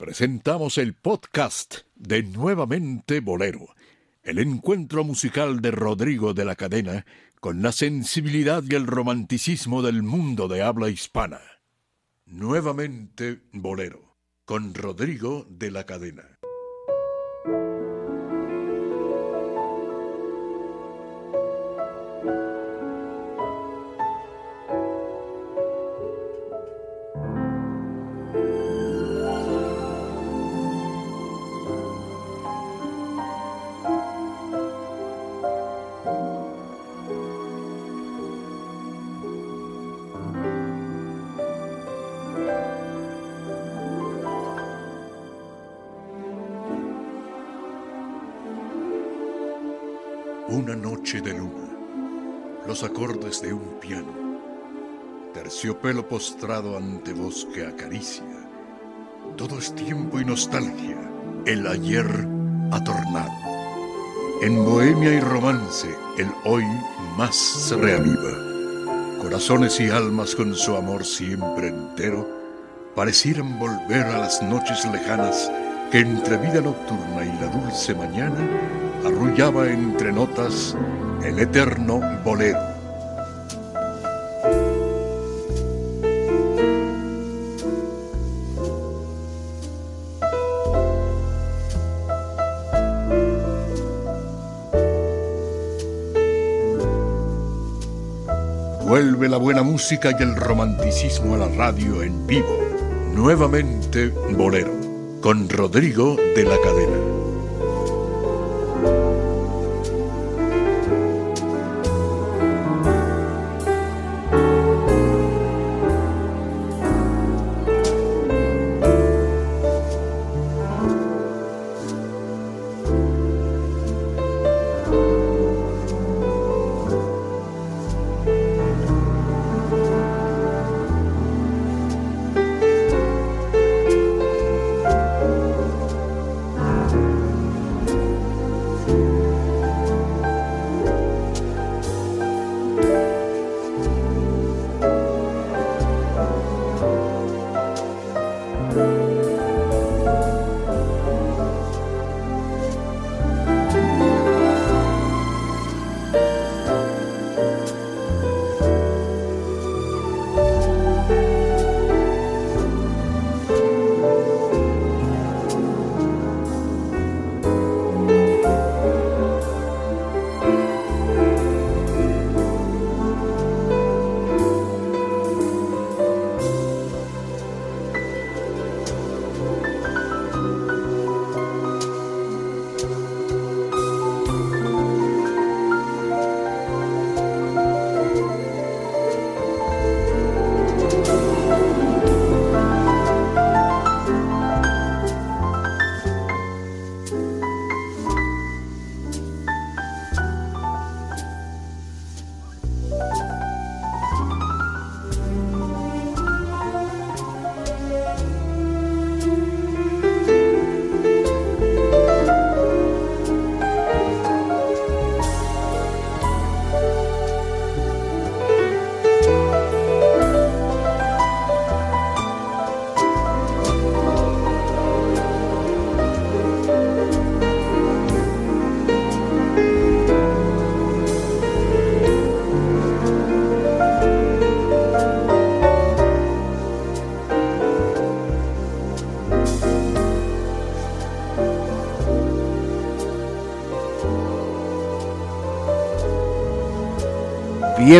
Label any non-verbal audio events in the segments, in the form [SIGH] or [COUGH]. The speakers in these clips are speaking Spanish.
presentamos el podcast de Nuevamente Bolero, el encuentro musical de Rodrigo de la Cadena con la sensibilidad y el romanticismo del mundo de habla hispana. Nuevamente Bolero, con Rodrigo de la Cadena. Acordes de un piano, terciopelo postrado ante voz que acaricia. Todo es tiempo y nostalgia, el ayer atornado. En bohemia y romance, el hoy más se reaviva. Corazones y almas con su amor siempre entero parecieran volver a las noches lejanas que entre vida nocturna y la dulce mañana arrullaba entre notas el eterno bolero. Buena música y el romanticismo a la radio en vivo. Nuevamente Bolero, con Rodrigo de la Cadena.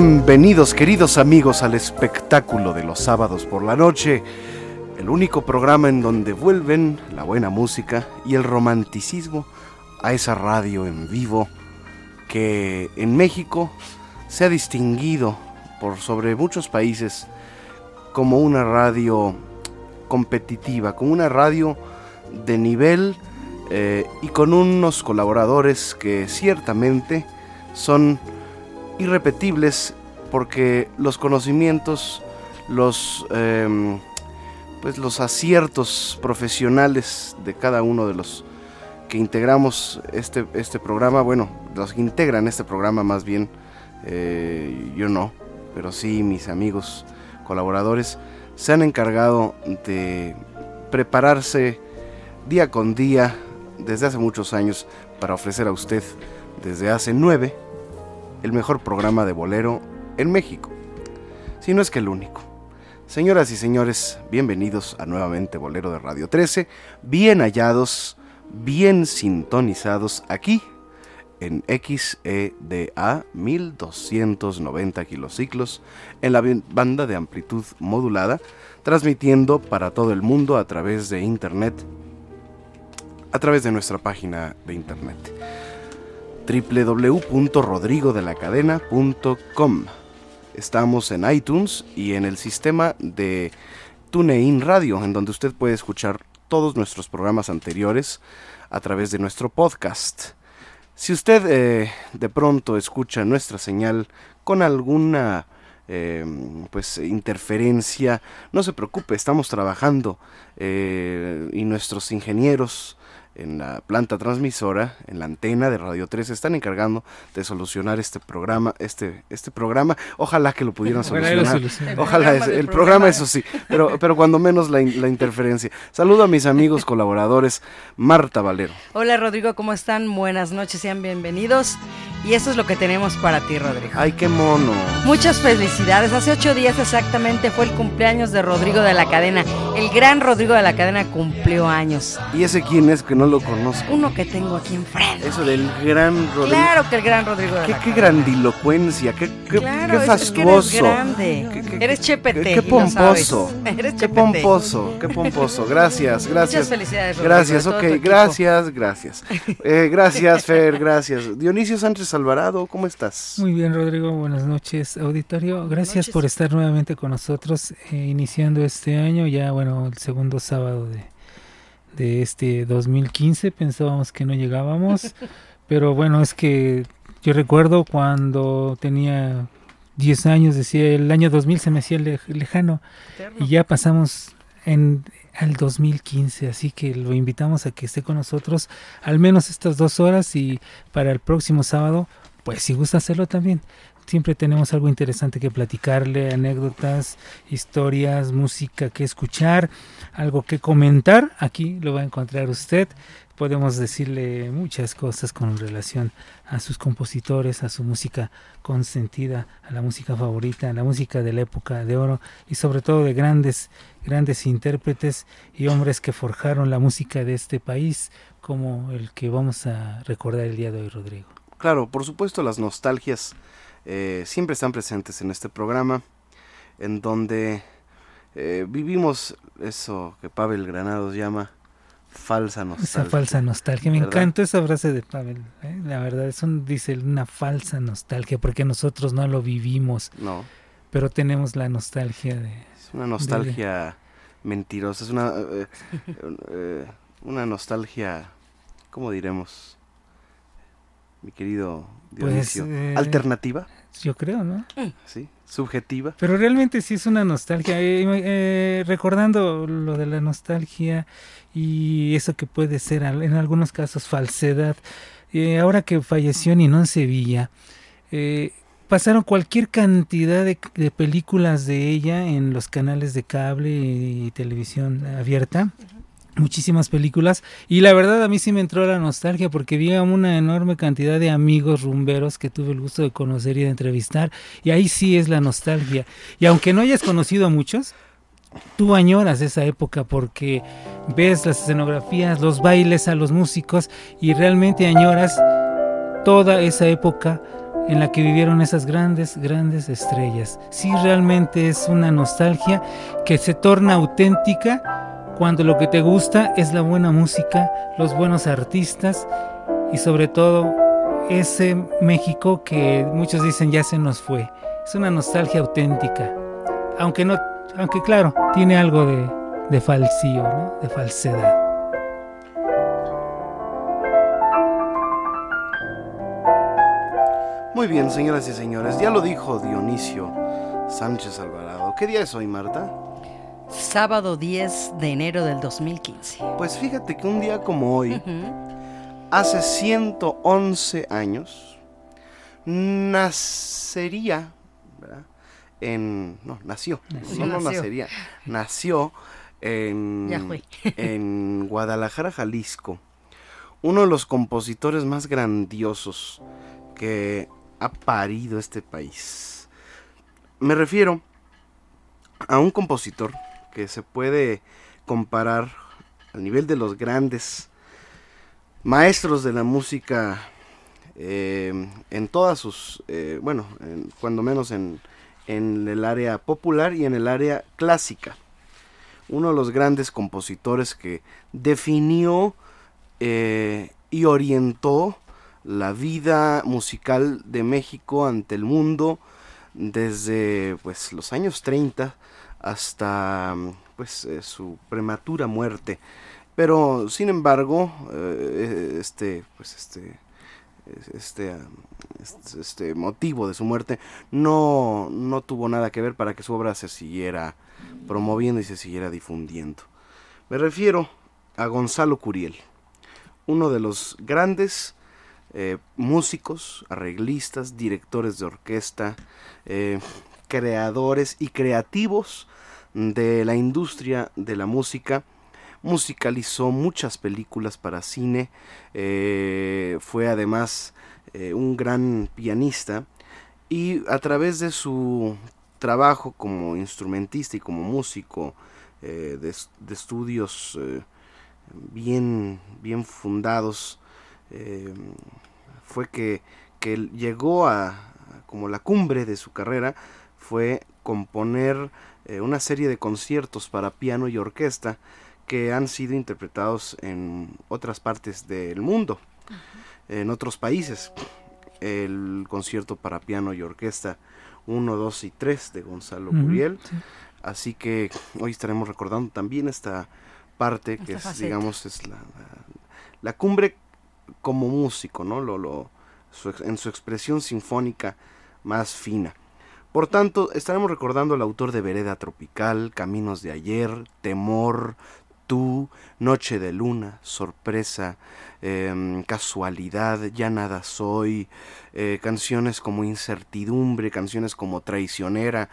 Bienvenidos queridos amigos al espectáculo de los sábados por la noche, el único programa en donde vuelven la buena música y el romanticismo a esa radio en vivo que en México se ha distinguido por sobre muchos países como una radio competitiva, como una radio de nivel eh, y con unos colaboradores que ciertamente son irrepetibles porque los conocimientos, los, em, pues los aciertos profesionales de cada uno de los que integramos este, este programa, bueno, los que integran este programa más bien, eh, yo no, pero sí mis amigos colaboradores, se han encargado de prepararse día con día, desde hace muchos años, para ofrecer a usted, desde hace nueve, el mejor programa de bolero en México. Si no es que el único. Señoras y señores, bienvenidos a nuevamente Bolero de Radio 13, bien hallados, bien sintonizados aquí en XEDA 1290 kilociclos en la banda de amplitud modulada, transmitiendo para todo el mundo a través de internet, a través de nuestra página de internet www.rodrigodelacadena.com. Estamos en iTunes y en el sistema de TuneIn Radio, en donde usted puede escuchar todos nuestros programas anteriores a través de nuestro podcast. Si usted eh, de pronto escucha nuestra señal con alguna eh, pues interferencia, no se preocupe, estamos trabajando eh, y nuestros ingenieros en la planta transmisora, en la antena de Radio 3, están encargando de solucionar este programa, este, este programa. Ojalá que lo pudieran [LAUGHS] solucionar. Ojalá, el, programa, eso sí, pero, pero cuando menos la, la, interferencia. Saludo a mis amigos colaboradores, Marta Valero. Hola Rodrigo, ¿cómo están? Buenas noches, sean bienvenidos. Y eso es lo que tenemos para ti, Rodrigo. Ay, qué mono. Muchas felicidades. Hace ocho días exactamente fue el cumpleaños de Rodrigo de la Cadena. El gran Rodrigo de la Cadena cumplió años. ¿Y ese quién es que no lo conozco? Uno que tengo aquí enfrente. Eso del gran Rodrigo. Claro que el gran Rodrigo de qué, la Qué grandilocuencia, qué, qué, qué fastuoso. eres grande. eres chepete. Qué, pomposo. [LAUGHS] Eres Qué pomposo, qué pomposo. Gracias, gracias. Muchas felicidades, Rodrigo. Gracias, ok, gracias, gracias. Eh, gracias, [LAUGHS] Fer, gracias. Dionisio Sánchez Alvarado, ¿cómo estás? Muy bien, Rodrigo. Buenas noches, auditorio. Gracias por estar nuevamente con nosotros, eh, iniciando este año, ya, bueno, el segundo sábado de, de este 2015. Pensábamos que no llegábamos, [LAUGHS] pero bueno, es que yo recuerdo cuando tenía 10 años, decía el año 2000 se me hacía lejano y ya pasamos en al 2015, así que lo invitamos a que esté con nosotros al menos estas dos horas y para el próximo sábado, pues si gusta hacerlo también. Siempre tenemos algo interesante que platicarle, anécdotas, historias, música que escuchar, algo que comentar. Aquí lo va a encontrar usted. Podemos decirle muchas cosas con relación a sus compositores, a su música consentida, a la música favorita, a la música de la época de oro y sobre todo de grandes, grandes intérpretes y hombres que forjaron la música de este país, como el que vamos a recordar el día de hoy, Rodrigo. Claro, por supuesto las nostalgias eh, siempre están presentes en este programa, en donde eh, vivimos eso que Pavel Granados llama falsa nostalgia. Esa falsa nostalgia. Me encanta esa frase de Pavel. ¿eh? La verdad, eso dice una falsa nostalgia, porque nosotros no lo vivimos. No. Pero tenemos la nostalgia de... Es una nostalgia mentirosa, es una, una nostalgia, ¿cómo diremos? Mi querido Dionisio. Pues, ¿Alternativa? Yo creo, ¿no? Sí, subjetiva. Pero realmente sí es una nostalgia. Eh, eh, recordando lo de la nostalgia y eso que puede ser en algunos casos falsedad. Eh, ahora que falleció Ninón Sevilla, pasaron cualquier cantidad de, de, películas de ella en los canales de cable y televisión abierta muchísimas películas y la verdad a mí sí me entró la nostalgia porque vi a una enorme cantidad de amigos rumberos que tuve el gusto de conocer y de entrevistar y ahí sí es la nostalgia y aunque no hayas conocido a muchos tú añoras esa época porque ves las escenografías, los bailes a los músicos y realmente añoras toda esa época en la que vivieron esas grandes, grandes estrellas. Sí, realmente es una nostalgia que se torna auténtica cuando lo que te gusta es la buena música, los buenos artistas y sobre todo ese México que muchos dicen ya se nos fue. Es una nostalgia auténtica, aunque no, aunque claro, tiene algo de, de falsío, de falsedad. Muy bien, señoras y señores, ya lo dijo Dionisio Sánchez Alvarado. ¿Qué día es hoy, Marta? Sábado 10 de enero del 2015. Pues fíjate que un día como hoy, uh -huh. hace 111 años, nacería, ¿verdad? En, no, nació, nació. no, no nació. nacería, nació en, [LAUGHS] en Guadalajara, Jalisco, uno de los compositores más grandiosos que ha parido este país. Me refiero a un compositor que se puede comparar al nivel de los grandes maestros de la música eh, en todas sus, eh, bueno, cuando menos en, en el área popular y en el área clásica. Uno de los grandes compositores que definió eh, y orientó la vida musical de México ante el mundo desde pues los años 30 hasta pues su prematura muerte pero sin embargo este pues este este, este, este, motivo de su muerte no, no tuvo nada que ver para que su obra se siguiera promoviendo y se siguiera difundiendo. Me refiero a Gonzalo Curiel, uno de los grandes eh, músicos, arreglistas, directores de orquesta, eh, creadores y creativos de la industria de la música. Musicalizó muchas películas para cine, eh, fue además eh, un gran pianista y a través de su trabajo como instrumentista y como músico eh, de, estudios bien, bien fundados, fue que, que llegó a como la cumbre de su carrera fue componer una serie de conciertos para piano y orquesta que han sido interpretados en otras partes del mundo, en otros países. El concierto para piano y orquesta 1, 2 y 3 de Gonzalo Muriel. Así que hoy estaremos recordando también esta parte que es, digamos, es la, la, cumbre como músico, ¿no? Lo, lo, en su expresión sinfónica más fina. Por tanto, estaremos recordando al autor de Vereda Tropical, Caminos de Ayer, Temor, tú, noche de luna, sorpresa, em, casualidad, ya nada soy, eh, canciones como incertidumbre, canciones como traicionera,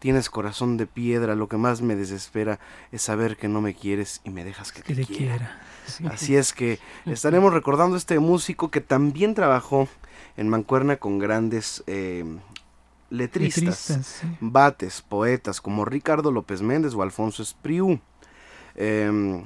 tienes corazón de piedra, lo que más me desespera es saber que no me quieres y me dejas que, te, quiera. Así es que estaremos recordando a este músico que también trabajó en Mancuerna con grandes em, letristas, bates, poetas como Ricardo López Méndez o Alfonso Espriu. Em,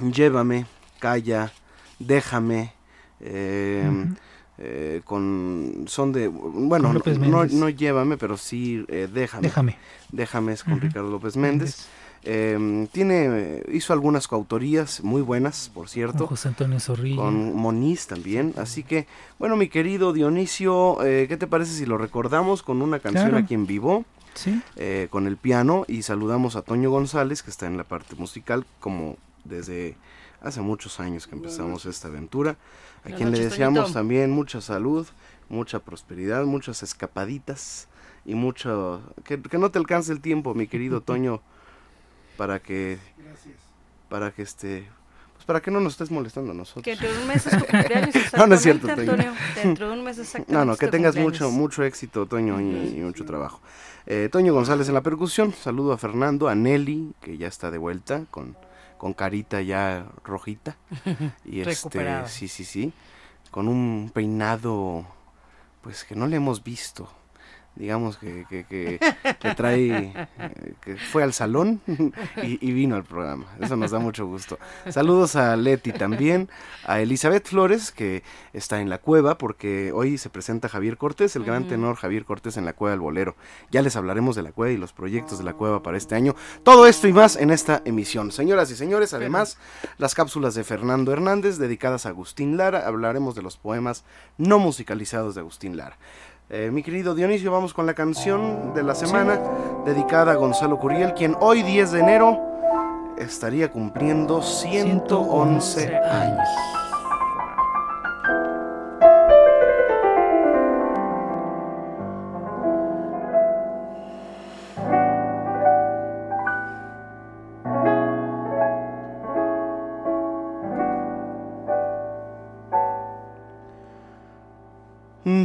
llévame, calla, déjame. Em, eh, con son de bueno no, no, llévame pero sí eh, déjame. Déjame. Déjame es con Ricardo López Méndez em, tiene hizo algunas coautorías muy buenas por cierto. Con José Antonio Zorrilla. Con Moniz también. Así que bueno mi querido Dionisio eh, qué te parece si lo recordamos con una canción aquí en vivo eh, con el piano y saludamos a Toño González que está en la parte musical como desde hace muchos años que empezamos esta aventura, a quien le deseamos también mucha salud, mucha prosperidad, muchas escapaditas y mucho que, no te alcance el tiempo, mi querido [LAUGHS] Toño, para que para que este pues para que no nos estés molestando a nosotros. Que dentro de un mes es tu cumpleaños, [LAUGHS] No, no es cierto, Toño. Dentro de un mes exactamente. No, no, que tengas mucho, mucho éxito, Toño, y, mucho trabajo. Eh, Toño González en la percusión. Saludo a Fernando, a Nelly, que ya está de vuelta, con, con carita ya rojita. [LAUGHS] Y este, sí, sí, sí. Con un peinado, pues que no le hemos visto digamos que, que, que, trae, que fue al salón [LAUGHS] y, vino al programa. Eso nos da mucho gusto. Saludos a Leti también, a Elizabeth Flores, que está en la cueva, porque hoy se presenta Javier Cortés, el gran tenor Javier Cortés en la cueva del bolero. Ya les hablaremos de la cueva y los proyectos de la cueva para este año. Todo esto y más en esta emisión. Señoras y señores, además, las cápsulas de Fernando Hernández dedicadas a Agustín Lara. Hablaremos de los poemas no musicalizados de Agustín Lara. Eh, mi querido Dionisio, vamos con la canción de la semana dedicada a Gonzalo Curiel, quien hoy 10 de enero estaría cumpliendo 111 años.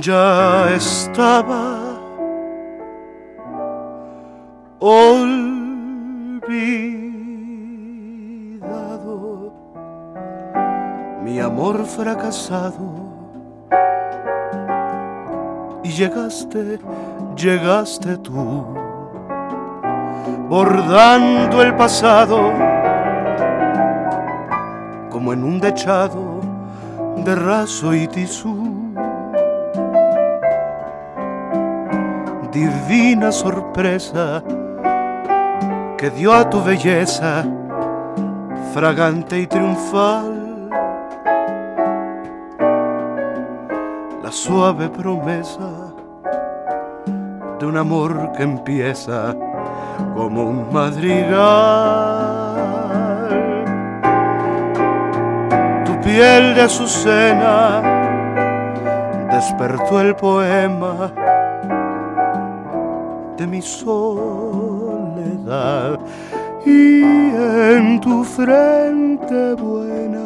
Ya estaba olvidado mi amor fracasado. Y llegaste, llegaste tú, bordando el pasado como en un dechado de raso y tisú. Divina sorpresa que dio a tu belleza fragante y triunfal la suave promesa de un amor que empieza como un madrigal. Tu piel de azucena despertó el poema mi soledad y en tu frente buena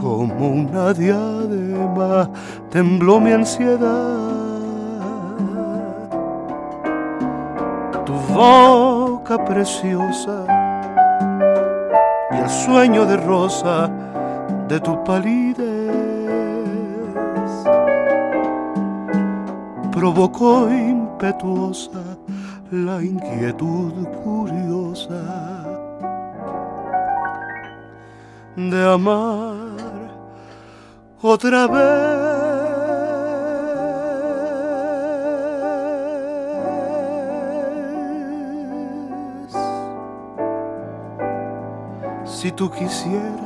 como una diadema tembló mi ansiedad. Tu boca preciosa y el sueño de rosa de tu palidez provocó impetuosa la inquietud curiosa de amar otra vez. Si tú quisieras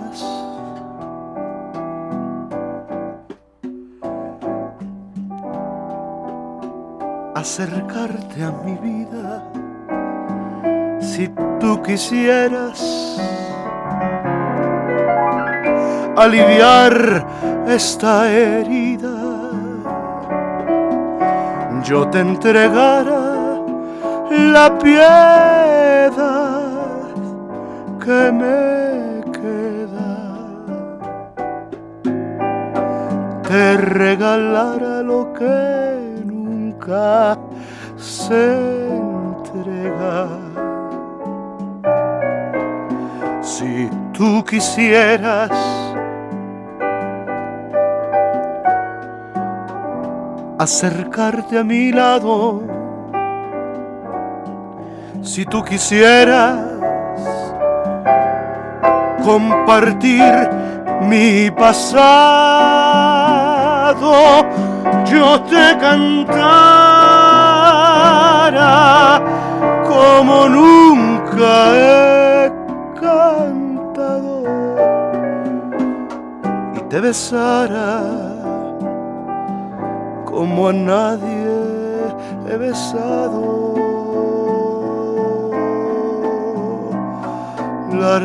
acercarte a mi vida, si tú quisieras aliviar esta herida, yo te entregara la piedad que me queda, te regalara lo que se entrega. Si tú quisieras acercarte a mi lado, si tú quisieras compartir mi pasado, yo te cantara como nunca he cantado y te besara como a nadie he besado. La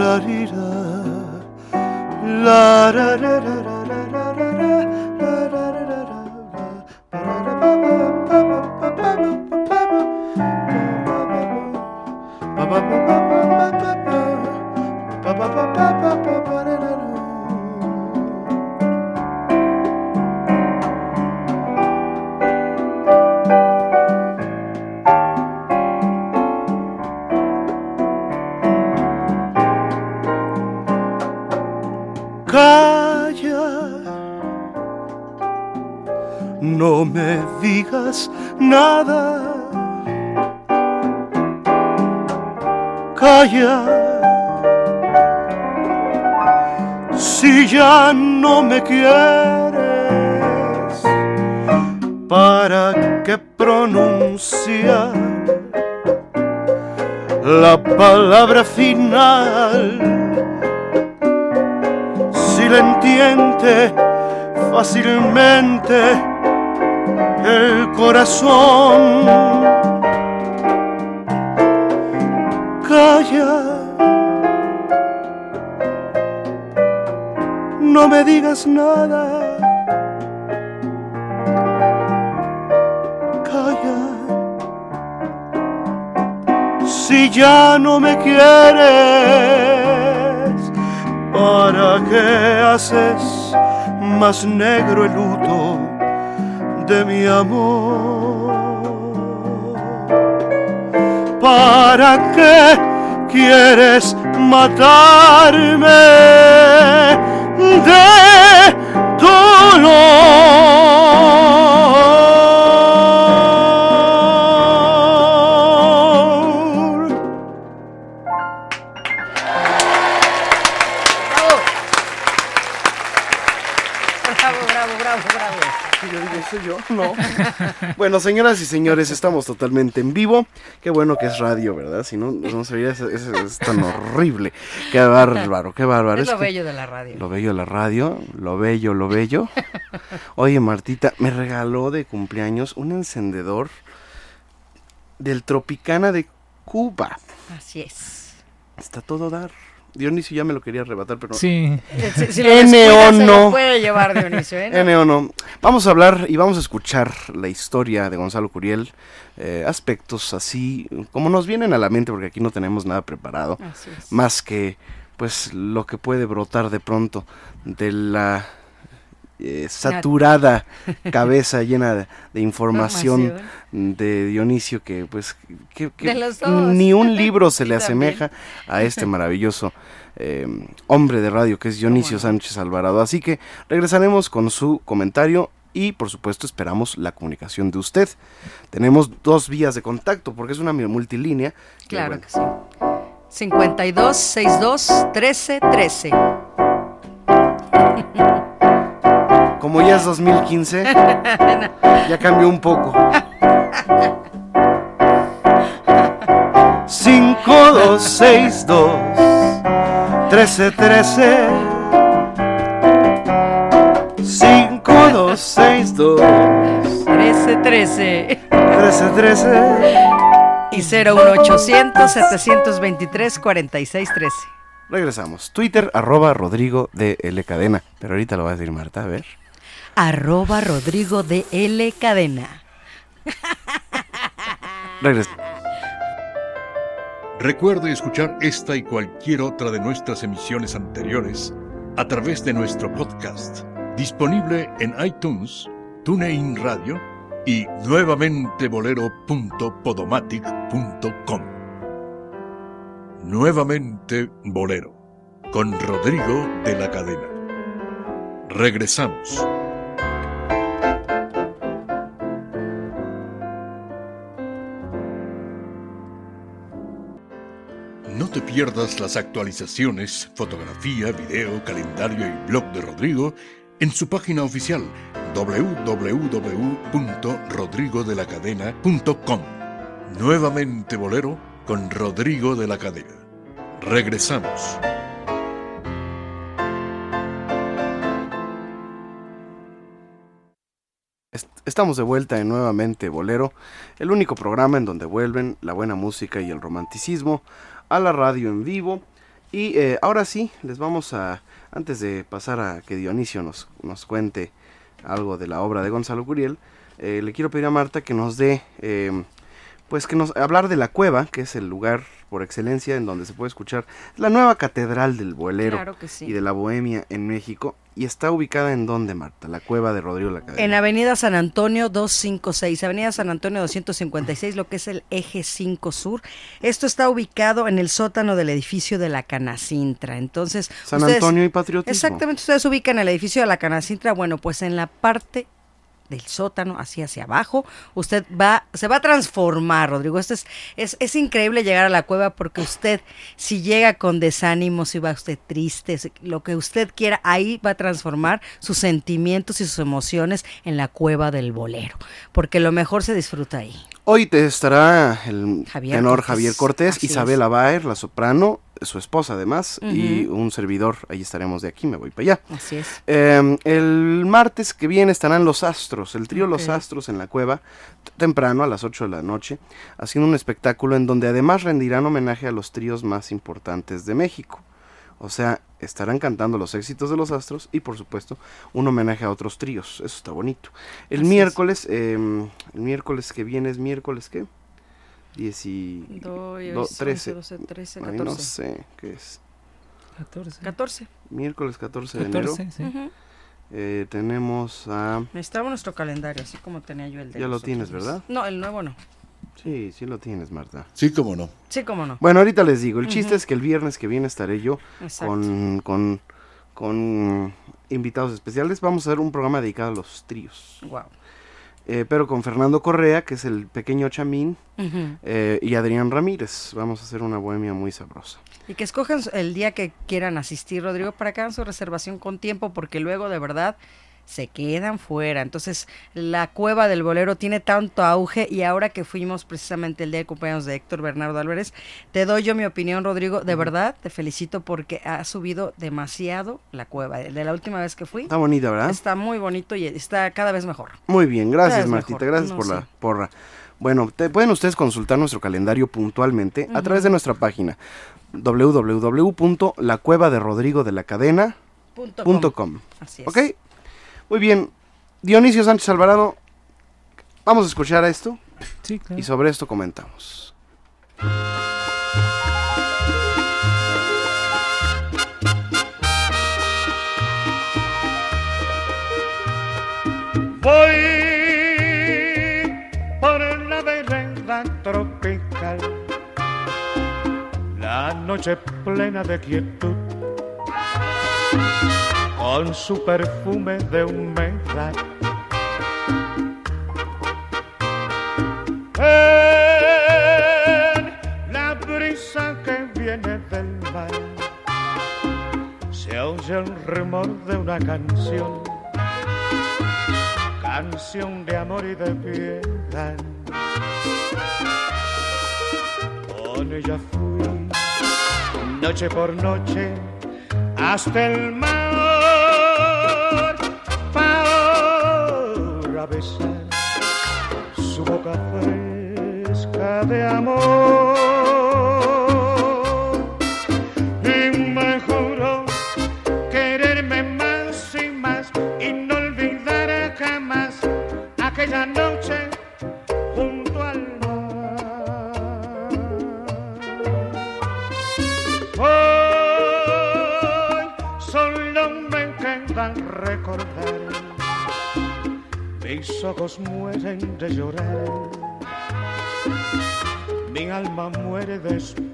entiende fácilmente el corazón. Calla, no me digas nada. Calla, si ya no me quieres. ¿Para qué haces más negro el luto de mi amor? ¿Para qué quieres matarme de dolor. Bueno, señoras y señores, estamos totalmente en vivo. Qué bueno que es radio, ¿verdad? Si no, no sería es, es- es tan horrible. Qué bárbaro, qué bárbaro. Es lo que- bello de la radio. Lo bello de la radio, lo bello, lo bello. Oye, Martita, me regaló de cumpleaños un encendedor del Tropicana de Cuba. Así es. Está todo dar. Dionisio ya me lo quería arrebatar, pero Sí. Si, si [LAUGHS] lo N descuida, o se lo no. puede llevar Dionisio, ¿eh? [LAUGHS] N o no. Vamos a hablar y vamos a escuchar la historia de Gonzalo Curiel. eh, aspectos así, como nos vienen a la mente, porque aquí no tenemos nada preparado. Así es. Más que, pues, lo que puede brotar de pronto de la eh, saturada [LAUGHS] cabeza llena de, de información de Dionisio que pues que, que ni un libro se le [LAUGHS] asemeja a este maravilloso eh, hombre de radio que es Dionisio. Sánchez Alvarado. Así que regresaremos con su comentario y por supuesto esperamos la comunicación de usted. Tenemos dos vías de contacto porque es una multilínea. que, Claro bueno, que sí. 52 62 13 13. Como ya es 2015, [LAUGHS] ya cambió un poco. 5, 2, 6, 2, 13, 13. 5, 2, 6, 2, 13 13. 13, 13. Y 01800 723 46 13. Regresamos. Twitter, arroba Rodrigo de L Cadena. Pero ahorita lo va a decir Marta, a ver. Arroba Rodrigo de L Cadena. Recuerde escuchar esta y cualquier otra de nuestras emisiones anteriores a través de nuestro podcast, disponible en iTunes, TuneIn Radio y nuevamente bolero.podomatic.com. Nuevamente Bolero, con Rodrigo de la Cadena. Regresamos. Pierdas las actualizaciones, fotografía, video, calendario y blog de Rodrigo en su página oficial www.rodrigodelacadena.com. Nuevamente Bolero con Rodrigo de la Cadena. Regresamos. Est- Estamos de vuelta en nuevamente Bolero, el único programa en donde vuelven la buena música y el romanticismo a la radio en vivo. Y eh, ahora sí, les vamos a, antes de pasar a que Dionisio nos, nos cuente algo de la obra de Gonzalo Curiel, eh, le quiero pedir a Marta que nos dé, eh, pues que nos hablar de la cueva, que es el lugar por excelencia en donde se puede escuchar la nueva catedral del bolero Claro que sí. y de la bohemia en México. Y está ubicada en dónde, Marta, la cueva de Rodrigo La Cadena. En Avenida San Antonio 256, Avenida San Antonio 256, lo que es el eje 5 sur. Esto está ubicado en el sótano del edificio de la Canacintra. Entonces, San ustedes- Antonio y Patriotismo. Exactamente, ustedes ubican el edificio de la Canacintra, bueno, pues en la parte del sótano, así hacia abajo, usted va, se va a transformar, Rodrigo. Esto es, es, es increíble llegar a la cueva porque usted, si llega con desánimo, si va usted triste, si- lo que usted quiera, ahí va a transformar sus sentimientos y sus emociones en la cueva del bolero, porque lo mejor se disfruta ahí. Hoy te estará el Javier tenor Cortés. Javier Cortés, Así Isabela Baer, la soprano, su esposa además, y un servidor. Ahí estaremos de aquí, me voy para allá. Así es. Eh, el martes que viene estarán los Astros, el trío Los. Astros en la cueva, temprano a las 8 de la noche, haciendo un espectáculo en donde además rendirán homenaje a los tríos más importantes de México. O sea, estarán cantando los éxitos de los Astros y por supuesto un homenaje a otros tríos. Eso está bonito. El Así miércoles, eh, el miércoles que viene es miércoles qué? Diez y... do- 13. 13, Ay, no sé qué es. 14. 14. Miércoles 14 de enero. 14, sí. Ujú. eh, tenemos a... Necesitamos nuestro calendario, así como tenía yo el de Ya lo tienes. ¿verdad? No, el nuevo no. Sí, sí lo tienes, Marta. Sí, cómo no. Sí, cómo no. Bueno, ahorita les digo, el chiste es que el viernes que viene estaré yo con, con, con invitados especiales. Vamos a hacer un programa dedicado a los tríos. Wow. Eh, pero con Fernando Correa, que es el pequeño chamín, eh, y Adrián Ramírez. Vamos a hacer una bohemia muy sabrosa. Y que escojan el día que quieran asistir, Rodrigo, para que hagan su reservación con tiempo, porque luego de verdad se quedan fuera. Entonces, la cueva del bolero tiene tanto auge y ahora que fuimos precisamente el día de cumpleaños de Héctor Bernardo Álvarez, te doy yo mi opinión, Rodrigo. De verdad, te felicito porque ha subido demasiado la cueva. De la última vez que fui, Está bonita, ¿verdad? está muy bonito y está cada vez mejor. Muy bien, gracias Martita, mejor. gracias No, por la porra. Bueno, te, pueden ustedes consultar nuestro calendario puntualmente a través de nuestra página www.lacuevaderodrigodelacadena.com. Así es. ¿Ok? Muy bien. Dionisio Sánchez Alvarado, vamos a escuchar a esto Sí, claro. y sobre esto comentamos. Voy por la vereda tropical, la noche plena de quietud, con su perfume de humedad. En la brisa que viene del mar, se oye el rumor de una canción canción de amor y de piedad. Con ella fui noche por noche hasta el mar para besar su boca fresca de amor. Mis ojos mueren de llorar, mi alma muere de.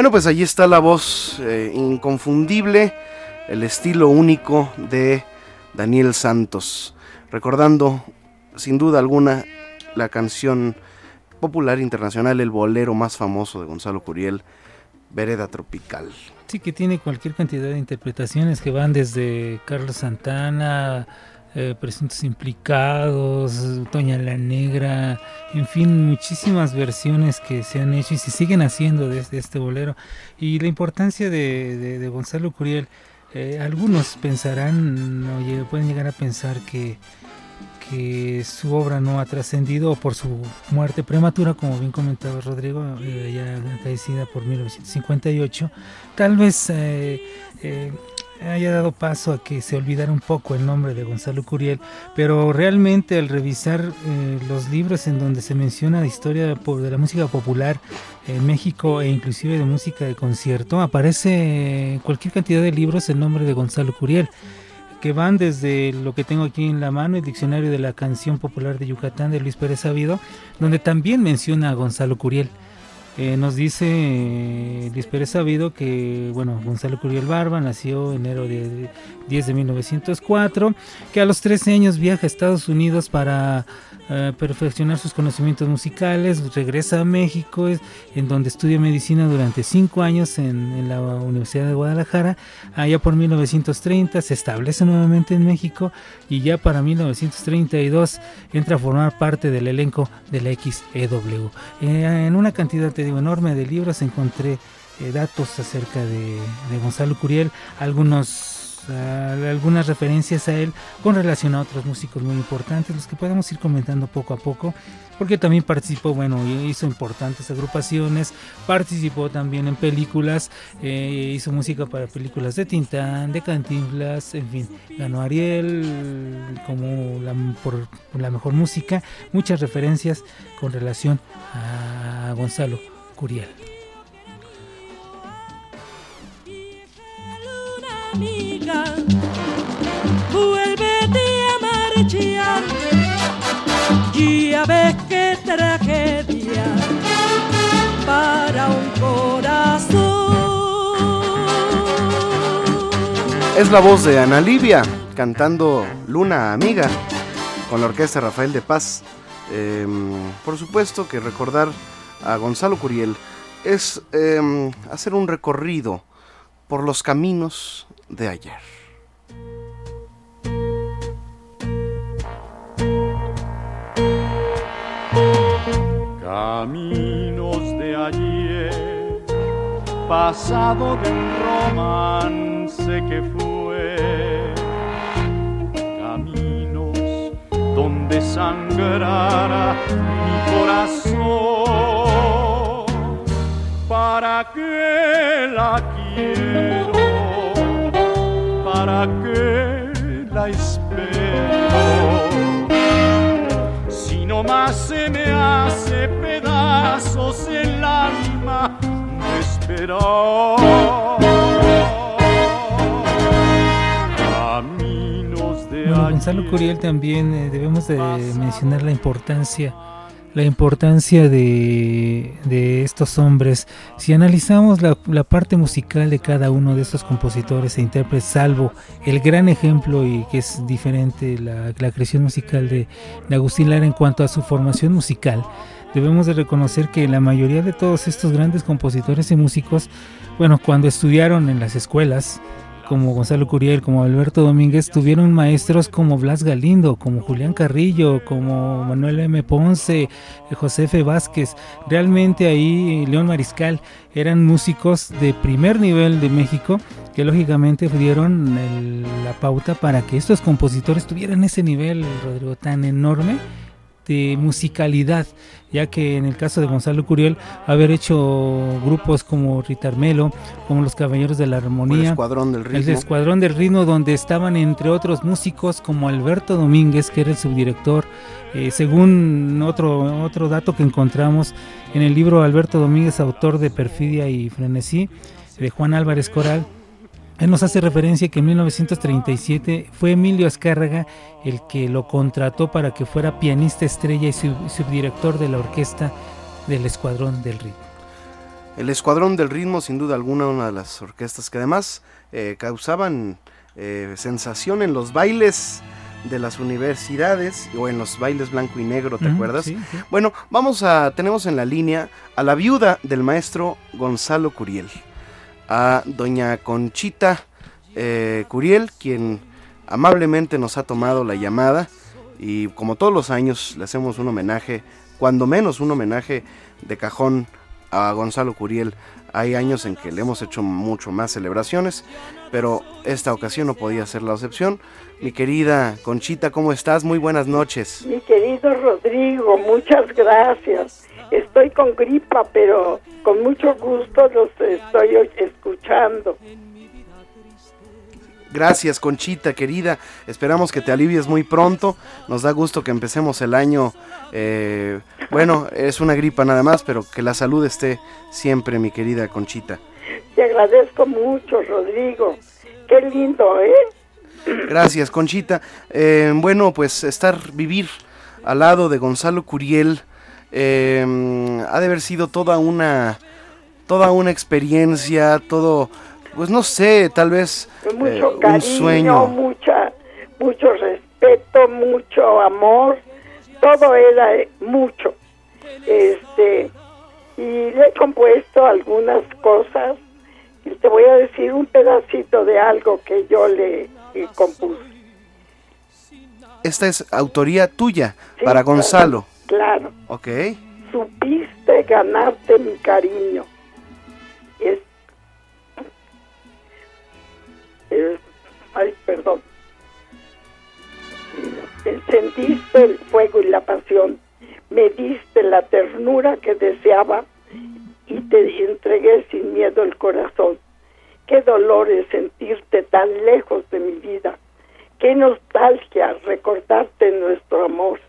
Bueno, pues allí está la voz eh, inconfundible, el estilo único de Daniel Santos, recordando sin duda alguna la canción popular internacional, el bolero más famoso de Gonzalo Curiel, Vereda Tropical. Sí, que tiene cualquier cantidad de interpretaciones que van desde Carlos Santana, eh, Presuntos Implicados, Toña la Negra, en fin, muchísimas versiones que se han hecho y se siguen haciendo desde este bolero. Y la importancia de, de- de Gonzalo Curiel, eh, algunos pensarán, pueden llegar a pensar que que su obra no ha trascendido por su muerte prematura, como bien comentaba Rodrigo, eh, ya acaecida por 1958, tal vez eh, eh, haya dado paso a que se olvidara un poco el nombre de Gonzalo Curiel, pero realmente al revisar eh, los libros en donde se menciona la historia de la música popular en México e inclusive de música de concierto, aparece cualquier cantidad de libros el nombre de Gonzalo Curiel que van desde lo que tengo aquí en la mano, el diccionario de la canción popular de Yucatán de Luis Pérez Sabido, donde también menciona a Gonzalo Curiel. Eh, nos dice eh, Sabido que, bueno, Gonzalo Curiel Barba nació enero de 10 de 1904, que a los 13 años viaja a Estados Unidos para perfeccionar sus conocimientos musicales, regresa a México, en donde estudia medicina durante 5 años en, en la Universidad de Guadalajara, allá por 1930 se establece nuevamente en México y ya para 1932 entra a formar parte del elenco de la XEW. Eh, en una cantidad, te digo, enorme de libros encontré eh, datos acerca de, de Gonzalo Curiel, algunos algunas referencias a él con relación a otros músicos muy importantes, los que podemos ir comentando poco a poco, porque también participó, bueno, hizo importantes agrupaciones, participó también en películas, eh, hizo música para películas de Tintán, de Cantinflas, en fin, ganó Ariel como la, por, la mejor música, muchas referencias con relación a Gonzalo Curiel. Amiga, vuélvete a marchar. Ya ves qué tragedia para un corazón. Es la voz de Ana Livia cantando Luna Amiga con la orquesta Rafael de Paz. Em, por supuesto que recordar a Gonzalo Curiel es em, hacer un recorrido por los caminos de ayer. Caminos de ayer, pasado de un romance que fue. Caminos donde sangrara mi corazón. ¿Para qué la quiero? ¿Para qué la espero? Si no más se me hace pedazos el alma de esperar. Caminos de bueno, Gonzalo Curiel también eh, debemos de mencionar la importancia la importancia de, de, estos hombres. Si analizamos la, la, parte musical de cada uno de estos compositores e intérpretes, salvo el gran ejemplo y que es diferente la, la creación musical de, de, Agustín Lara en cuanto a su formación musical, debemos de reconocer que la mayoría de todos estos grandes compositores y músicos, bueno, cuando estudiaron en las escuelas, como Gonzalo Curiel, como Alberto Domínguez, tuvieron maestros como Blas Galindo, como Julián Carrillo, como Manuel M. Ponce, Josefe Vázquez. Realmente ahí León Mariscal eran músicos de primer nivel de México que lógicamente dieron la pauta para que estos compositores tuvieran ese nivel, Rodrigo, tan enorme de musicalidad, ya que en el caso de Gonzalo Curiel, haber hecho grupos como Ritarmelo, como Los Caballeros de la Armonía, el Escuadrón del Ritmo, el Escuadrón del Ritmo, donde estaban entre otros músicos como Alberto Domínguez, que era el subdirector, eh, según otro, otro dato que encontramos en el libro Alberto Domínguez, autor de Perfidia y Frenesí, de Juan Álvarez Coral, él nos hace referencia que en 1937 fue Emilio Azcárraga el que lo contrató para que fuera pianista estrella y subdirector de la orquesta del Escuadrón del Ritmo. El Escuadrón del Ritmo, sin duda alguna, una de las orquestas que además eh, causaban eh, sensación en los bailes de las universidades o en los bailes blanco y negro, ¿te acuerdas? Sí, sí. Bueno, vamos a, tenemos en la línea a la viuda del maestro Gonzalo Curiel a doña Conchita eh, Curiel, quien amablemente nos ha tomado la llamada y como todos los años le hacemos un homenaje, cuando menos un homenaje de cajón a Gonzalo Curiel. Hay años en que le hemos hecho mucho más celebraciones, pero esta ocasión no podía ser la excepción. Mi querida Conchita, ¿cómo estás? Muy buenas noches. Mi querido Rodrigo, muchas gracias. Estoy con gripa, pero con mucho gusto los estoy escuchando. Gracias, Conchita, querida. Esperamos que te alivies muy pronto. Nos da gusto que empecemos el año. Eh, bueno, es una gripa nada más, pero que la salud esté siempre, mi querida Conchita. Te agradezco mucho, Rodrigo. Qué lindo, ¿eh? Gracias, Conchita. Eh, bueno, pues estar, vivir al lado de Gonzalo Curiel eh, ha de haber sido toda una, toda una experiencia, todo pues no sé, tal vez mucho eh, cariño, un sueño. Mucha, mucho respeto, mucho amor, todo era eh, mucho. Este, y le he compuesto algunas cosas y te voy a decir un pedacito de algo que yo le, le compuse. Esta es autoría tuya, Sí, para Gonzalo. Claro, Ok. supiste ganarte mi cariño. Es, es- ay, perdón. Encendiste el fuego y la pasión, me diste la ternura que deseaba y te entregué sin miedo el corazón. Qué dolor es sentirte tan lejos de mi vida. Qué nostalgia recordarte nuestro amor.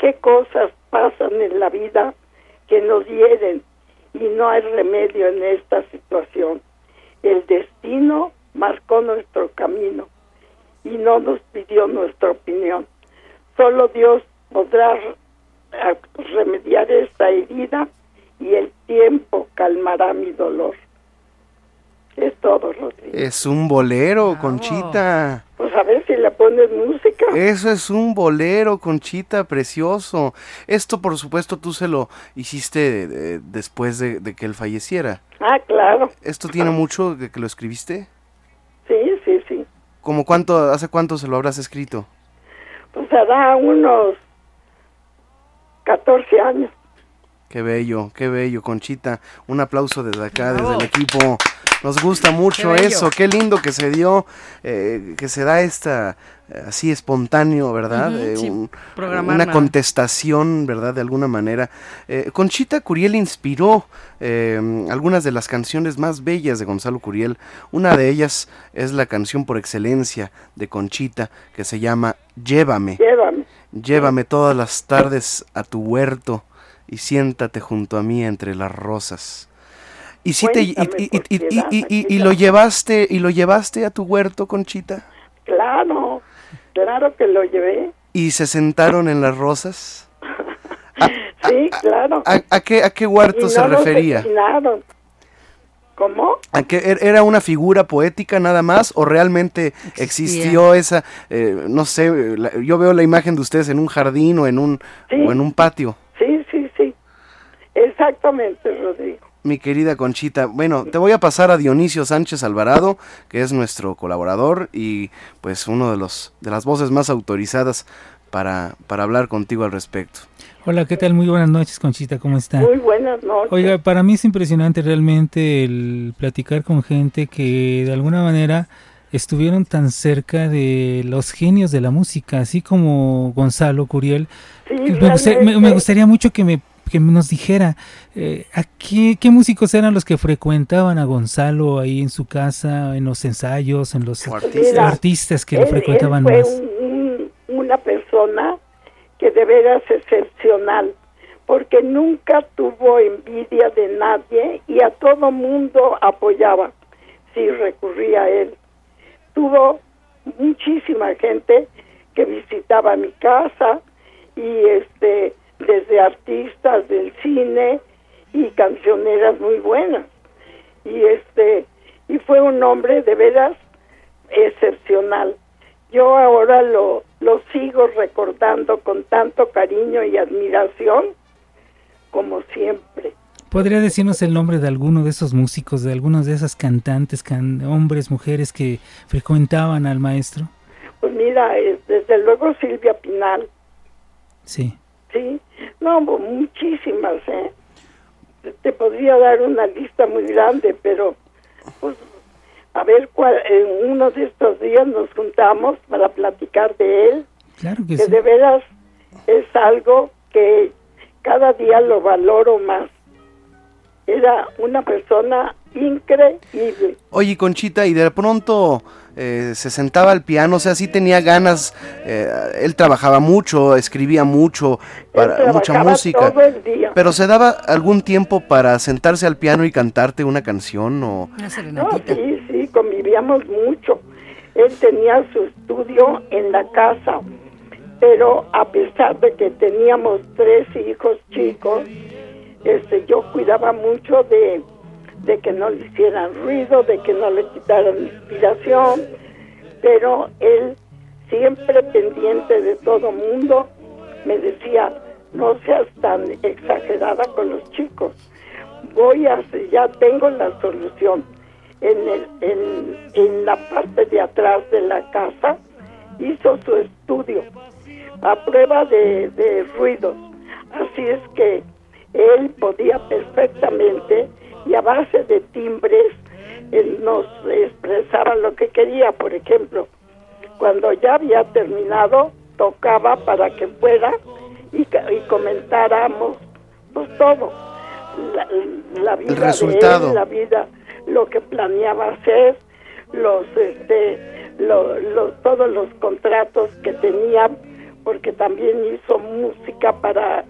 Qué cosas pasan en la vida que nos hieren y no hay remedio en esta situación. El destino marcó nuestro camino y no nos pidió nuestra opinión. Solo Dios podrá remediar esta herida y el tiempo calmará mi dolor. Es todo, Rodrigo. Es un bolero, Conchita. Pues a ver si le pones música. Eso es un bolero, Conchita, precioso. Esto, por supuesto, tú se lo hiciste después de, de, que él falleciera. Ah, claro. ¿Esto tiene mucho de que lo escribiste? Sí, sí, sí. ¿Cómo cuánto, hace cuánto se lo habrás escrito? Pues hará unos 14 años. Qué bello, qué bello, Conchita. Un aplauso desde acá, desde el equipo. Nos gusta mucho eso, qué lindo que se dio, eh, que se da esta eh, así espontáneo, ¿verdad? Eh, una contestación, ¿verdad? De alguna manera. Conchita Curiel inspiró algunas de las canciones más bellas de Gonzalo Curiel. Una de ellas es la canción por excelencia de Conchita que se llama Llévame. Llévame. Llévame todas las tardes a tu huerto y siéntate junto a mí entre las rosas. Y si te y, y, lo llevaste y lo llevaste a tu huerto, Conchita. Claro, claro que lo llevé. ¿Y se sentaron en las rosas? [LAUGHS] sí, claro. ¿A, qué, a qué huerto se refería? ¿Cómo? ¿A qué, er, ¿Era una figura poética nada más o realmente existió esa, eh, no sé, yo veo la imagen de ustedes en un jardín o en un, o en un patio? Sí, sí, sí. Exactamente, Rodrigo mi querida Conchita. Bueno, te voy a pasar a Dionisio Sánchez Alvarado, que es nuestro colaborador y pues uno de los de las voces más autorizadas para, para hablar contigo al respecto. Hola, ¿qué tal? Muy buenas noches, Conchita, ¿cómo está? Muy buenas noches. Oiga, para mí es impresionante realmente el platicar con gente que de alguna manera estuvieron tan cerca de los genios de la música, así como Gonzalo Curiel. Sí, me, gustaría mucho que me que nos dijera eh, ¿a qué, músicos eran los que frecuentaban a Gonzalo ahí en su casa, en los ensayos, en los artistas, que lo frecuentaban fue una persona que de veras excepcional, porque nunca tuvo envidia de nadie y a todo mundo apoyaba si recurría a él. Tuvo muchísima gente que visitaba mi casa y este desde artistas del cine y cancioneras muy buenas. Y este y fue un hombre de veras excepcional. Yo ahora lo, lo sigo recordando con tanto cariño y admiración como siempre. ¿Podría decirnos el nombre de alguno de esos músicos, de algunos de esas cantantes, hombres, mujeres que frecuentaban al maestro? Pues mira, desde luego Silvia Pinal. Sí. Sí, no, muchísimas, ¿eh? Te podría dar una lista muy grande, pero pues a ver cuál, en uno de estos días nos juntamos para platicar de él. Claro que, que de veras es algo que cada día lo valoro más. Era una persona increíble. Oye, Conchita, y de pronto eh, se sentaba al piano, o sea, sí tenía ganas, eh, él trabajaba mucho, escribía mucho, para, mucha música, pero se daba algún tiempo para sentarse al piano y cantarte una canción o... no, sí, sí, convivíamos mucho. Él tenía su estudio en la casa, pero a pesar de que teníamos tres hijos chicos, este, yo cuidaba mucho de de que no le hicieran ruido, de que no le quitaran inspiración, pero él siempre pendiente de todo mundo me decía, no seas tan exagerada con los chicos, voy a, ya tengo la solución. En, el, en, la parte de atrás de la casa hizo su estudio a prueba de, de ruidos, así es que él podía perfectamente y a base de timbres él nos expresaba lo que quería, por ejemplo, cuando ya había terminado, tocaba para que fuera y, y comentáramos pues todo, la, la vida de resultado. él, la vida, lo que planeaba hacer, los, este, lo- lo- todos los contratos que tenía, porque también hizo música para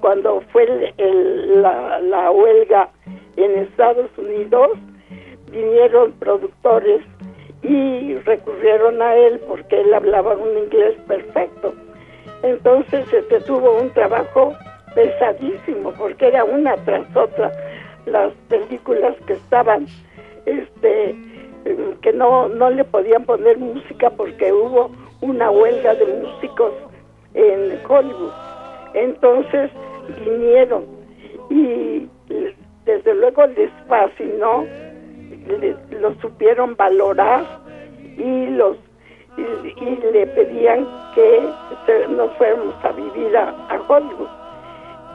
cuando fue el- el- la, la huelga en Estados Unidos, vinieron productores y recurrieron a él porque él hablaba un inglés perfecto. Entonces este, tuvo un trabajo pesadísimo porque era una tras otra las películas que estaban este que no no le podían poner música porque hubo una huelga de músicos en Hollywood entonces vinieron y desde luego les fascinó le- lo supieron valorar y los y, le pedían que nos fuéramos a vivir a, Hollywood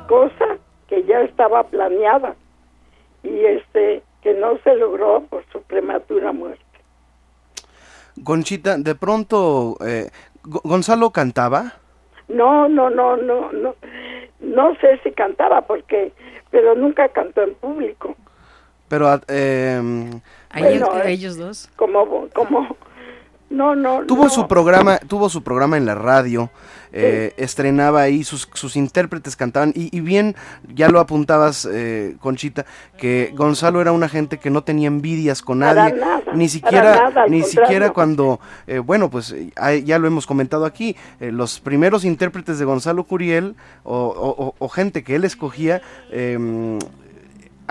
cosa que ya estaba planeada y este que no se logró por su prematura muerte Conchita, de pronto, eh, Go- Gonzalo cantaba. No no no no no no sé si cantaba porque pero nunca cantó en público Pero ah, eh, Ahí Bueno, entre eh, ellos dos. como como no no tuvo no. su programa, tuvo su programa en la radio, eh, estrenaba ahí, sus, sus intérpretes cantaban, y, y bien, ya lo apuntabas, eh, Conchita, que Gonzalo era una gente que no tenía envidias con Para nadie, nada, ni siquiera, nada, ni contrario. siquiera cuando, eh, bueno, pues eh, ya lo hemos comentado aquí, eh, los primeros intérpretes de Gonzalo Curiel, o, o- o- o gente que él escogía, em,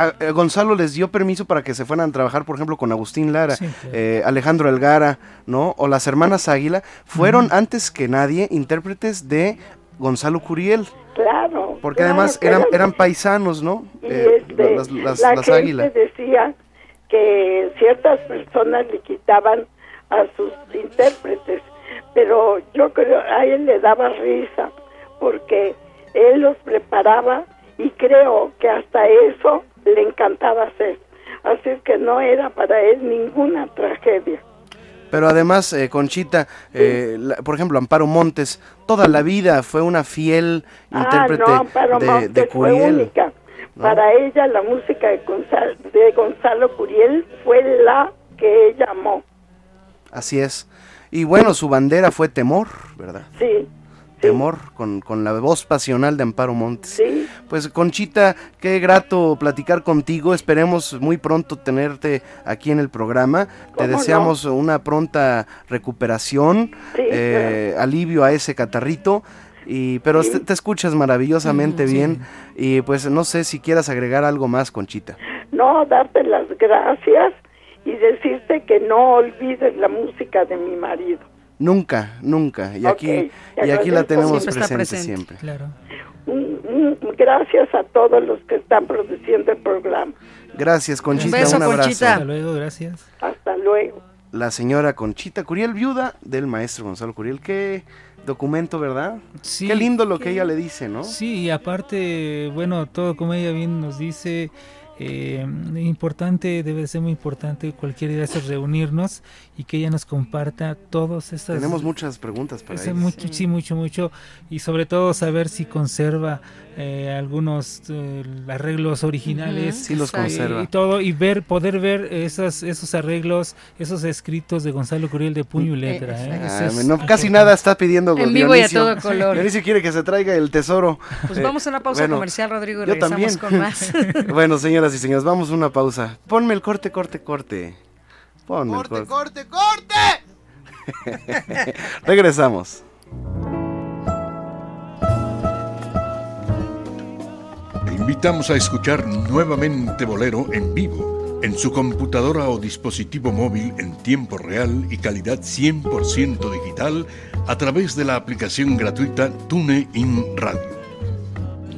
a- a Gonzalo les dio permiso para que se fueran a trabajar, por ejemplo, con Agustín Lara, Sí, claro. eh, Alejandro Elgara, ¿no? O las hermanas Águila, fueron antes que nadie intérpretes de Gonzalo Curiel, claro porque claro, además eran, eran paisanos, ¿no? y Eh, este, las las- la las gente Águila. decía que ciertas personas le quitaban a sus intérpretes, pero yo creo a él le daba risa porque él los preparaba y creo que hasta eso le encantaba hacer. Así es que no era para él ninguna tragedia. Pero además, eh, Conchita, eh, la- por ejemplo, Amparo Montes, toda la vida fue una fiel intérprete ah, no, Amparo de, Montes de fue Curiel. única. ¿no? Para ella la música de Gonzalo, de Gonzalo Curiel fue la que ella amó. Así es. Y bueno, su bandera fue Temor, ¿verdad? Sí, Temor, con, con la voz pasional de Amparo Montes. sí. Pues Conchita, qué grato platicar contigo. Esperemos muy pronto tenerte aquí en el programa. Te deseamos una pronta recuperación, Sí, eh, alivio a ese catarrito. Y, pero Sí. te, te escuchas maravillosamente Sí. bien. Y pues no sé si quieras agregar algo más, Conchita. No, darte las gracias y decirte que no olvides la música de mi marido. Nunca, nunca. Y aquí, y aquí la agradezco tenemos Siempre presente, presente. siempre. Claro. Un- un- gracias a todos los que están produciendo el programa. Gracias, Conchita. beso, un abrazo. Conchita. Hasta luego, gracias. Hasta luego. La señora Conchita Curiel, viuda del maestro Gonzalo Curiel. Qué documento, ¿verdad? Sí. Qué lindo lo que ella le dice, ¿no? Sí, y aparte, bueno, todo como ella bien nos dice, eh, importante, debe ser muy importante cualquier día es reunirnos y que ella nos comparta todas estas... Tenemos muchas preguntas para ese ella. mucho, sí. mucho, mucho. Y sobre todo saber si conserva eh, algunos eh, arreglos originales. Sí los conserva. Y todo, y ver, poder ver esas, esos arreglos, esos escritos de Gonzalo Curiel de puño y letra. ¿eh? Exacto. Ah, Eso es no, casi nada está pidiendo En vivo y a todo color. Dionisio quiere que se traiga el tesoro. Pues Eh, vamos a una pausa bueno, comercial, Rodrigo, y yo regresamos también. con más. [LAUGHS] bueno, señoras y señores, vamos a una pausa. Ponme el corte, corte, corte. Ponme el corte. corte, corte! [LAUGHS] Regresamos. Te invitamos a escuchar nuevamente Bolero en vivo, en su computadora o dispositivo móvil en tiempo real y calidad 100% digital a través de la aplicación gratuita TuneIn Radio.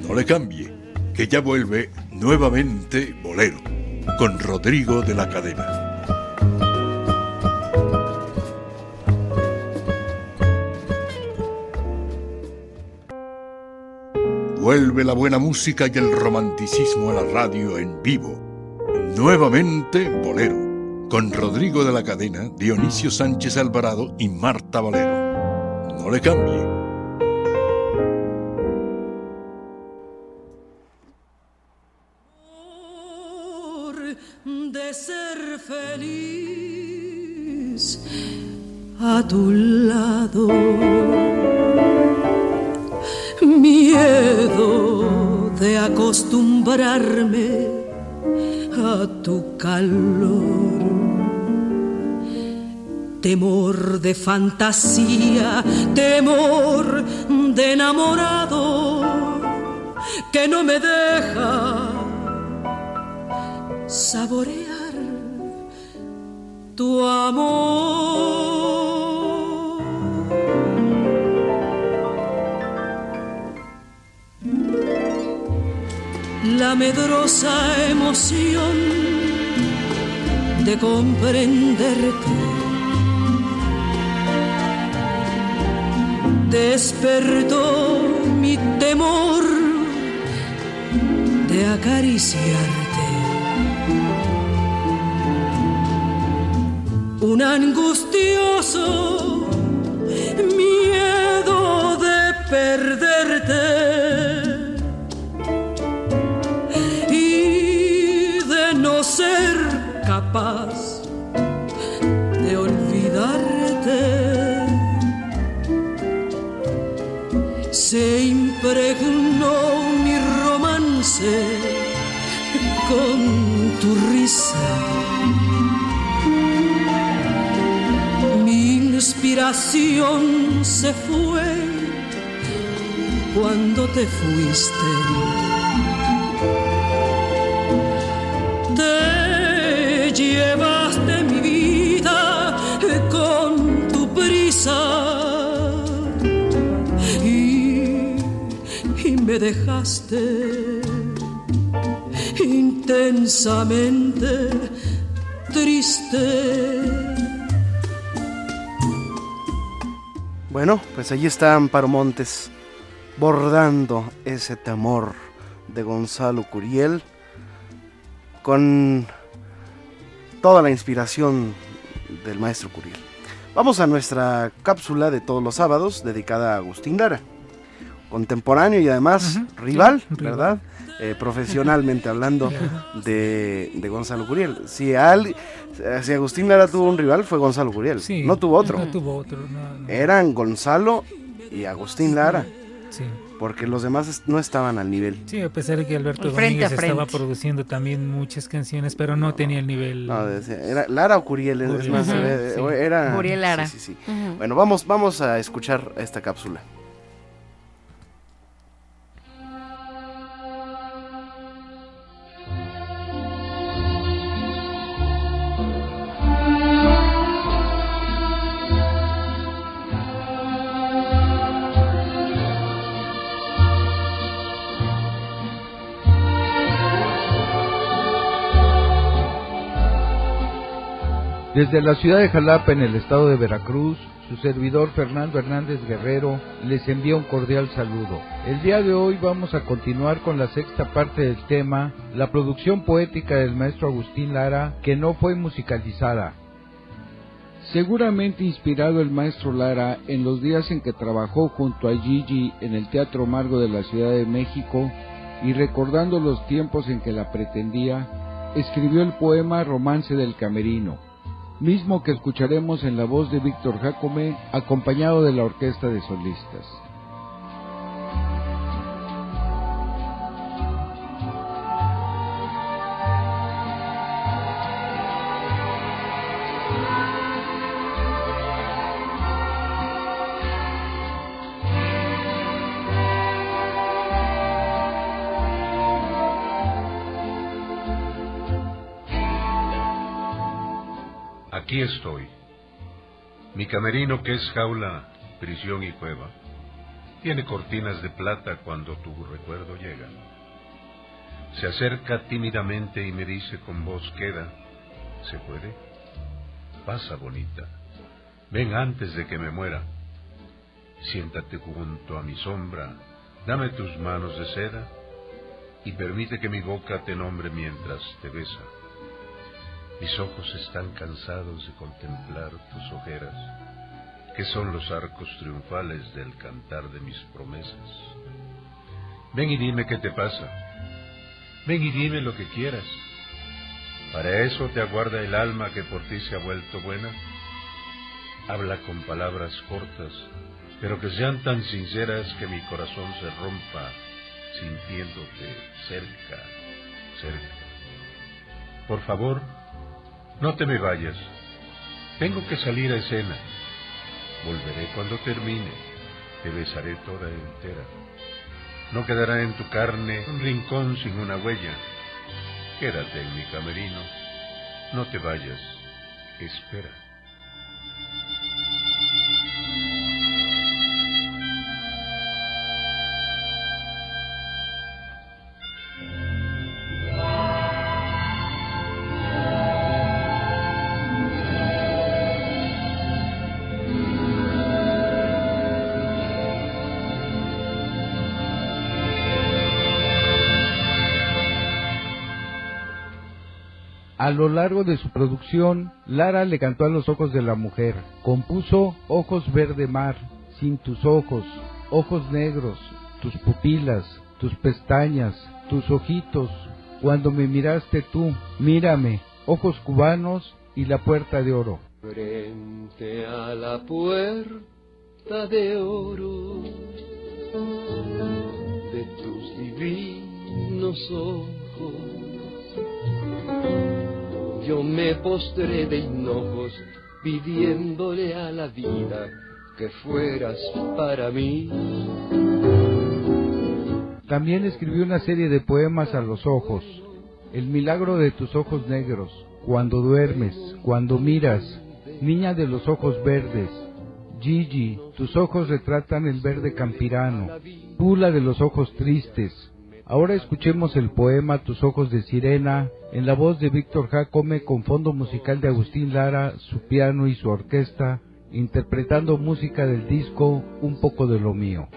No le cambie, que ya vuelve nuevamente Bolero, con Rodrigo de la Cadena. Vuelve la buena música y el romanticismo a la radio en vivo. Nuevamente Bolero, con Rodrigo de la Cadena, Dionisio Sánchez Alvarado y Marta Valero. No le cambie. de ser feliz a tu lado. Miedo de acostumbrarme a tu calor. Temor de fantasía, temor de enamorado que no me deja saborear tu amor. La medrosa emoción de comprenderte despertó mi temor de acariciarte. Un angustioso capaz de olvidarte. Se impregnó mi romance con tu risa. Mi inspiración se fue cuando te fuiste. Llevaste mi vida con tu prisa y, y me dejaste intensamente triste. Bueno, pues allí está Amparo Montes bordando ese temor de Gonzalo Curiel con toda la inspiración del maestro Curiel. Vamos a nuestra cápsula de todos los sábados dedicada a Agustín Lara, contemporáneo y además rival, sí, rival. ¿verdad? Eh, profesionalmente hablando [LAUGHS] de, de Gonzalo Curiel. Si, al- si Agustín Lara tuvo un rival fue Gonzalo Curiel, Sí, no tuvo otro. No tuvo otro, no, no. Eran Gonzalo y Agustín Lara, Sí. Porque los demás no estaban al nivel. Sí, a pesar de que Alberto frente Domínguez estaba produciendo también muchas canciones, pero no tenía el nivel. No, era Lara o Curiel, es- más, sí. era Curiel Lara. Sí, sí. Bueno, vamos, vamos a escuchar esta cápsula. Desde la ciudad de Jalapa, en el estado de Veracruz, su servidor Fernando Hernández Guerrero les envía un cordial saludo. El día de hoy vamos a continuar con la sexta parte del tema, la producción poética del maestro Agustín Lara, que no fue musicalizada. Seguramente inspirado el maestro Lara en los días en que trabajó junto a Gigi en el Teatro Margo de la Ciudad de México y recordando los tiempos en que la pretendía, escribió el poema Romance del Camerino, mismo que escucharemos en la voz de Víctor Jacome, acompañado de la orquesta de solistas. Aquí estoy. Mi camerino que es jaula, prisión y cueva, tiene cortinas de plata cuando tu recuerdo llega. Se acerca tímidamente y me dice con voz queda, ¿se puede? Pasa bonita, ven antes de que me muera. Siéntate junto a mi sombra, dame tus manos de seda y permite que mi boca te nombre mientras te besa. Mis ojos están cansados de contemplar tus ojeras, que son los arcos triunfales del cantar de mis promesas. Ven y dime qué te pasa. Ven y dime lo que quieras. ¿Para eso te aguarda el alma que por ti se ha vuelto buena? Habla con palabras cortas, pero que sean tan sinceras que mi corazón se rompa sintiéndote cerca, cerca. Por favor, no te me vayas. Tengo que salir a escena. Volveré cuando termine. Te besaré toda entera. No quedará en tu carne un rincón sin una huella. Quédate en mi camerino. No te vayas. Espera. A lo largo de su producción, Lara le cantó a los ojos de la mujer. Compuso Ojos verde mar, Sin tus ojos, Ojos negros, Tus pupilas, Tus pestañas, Tus ojitos, Cuando me miraste tú, Mírame, Ojos cubanos y La puerta de oro. Frente a la puerta de oro de tus divinos ojos yo me postré de hinojos pidiéndole a la vida que fueras para mí. También escribió una serie de poemas a los ojos. El milagro de tus ojos negros, cuando duermes, cuando miras, niña de los ojos verdes. Gigi, tus ojos retratan el verde campirano. Pula de los ojos tristes, Ahora escuchemos el poema Tus ojos de sirena en la voz de Víctor Jacome con fondo musical de Agustín Lara, su piano y su orquesta, interpretando música del disco Un poco de lo mío.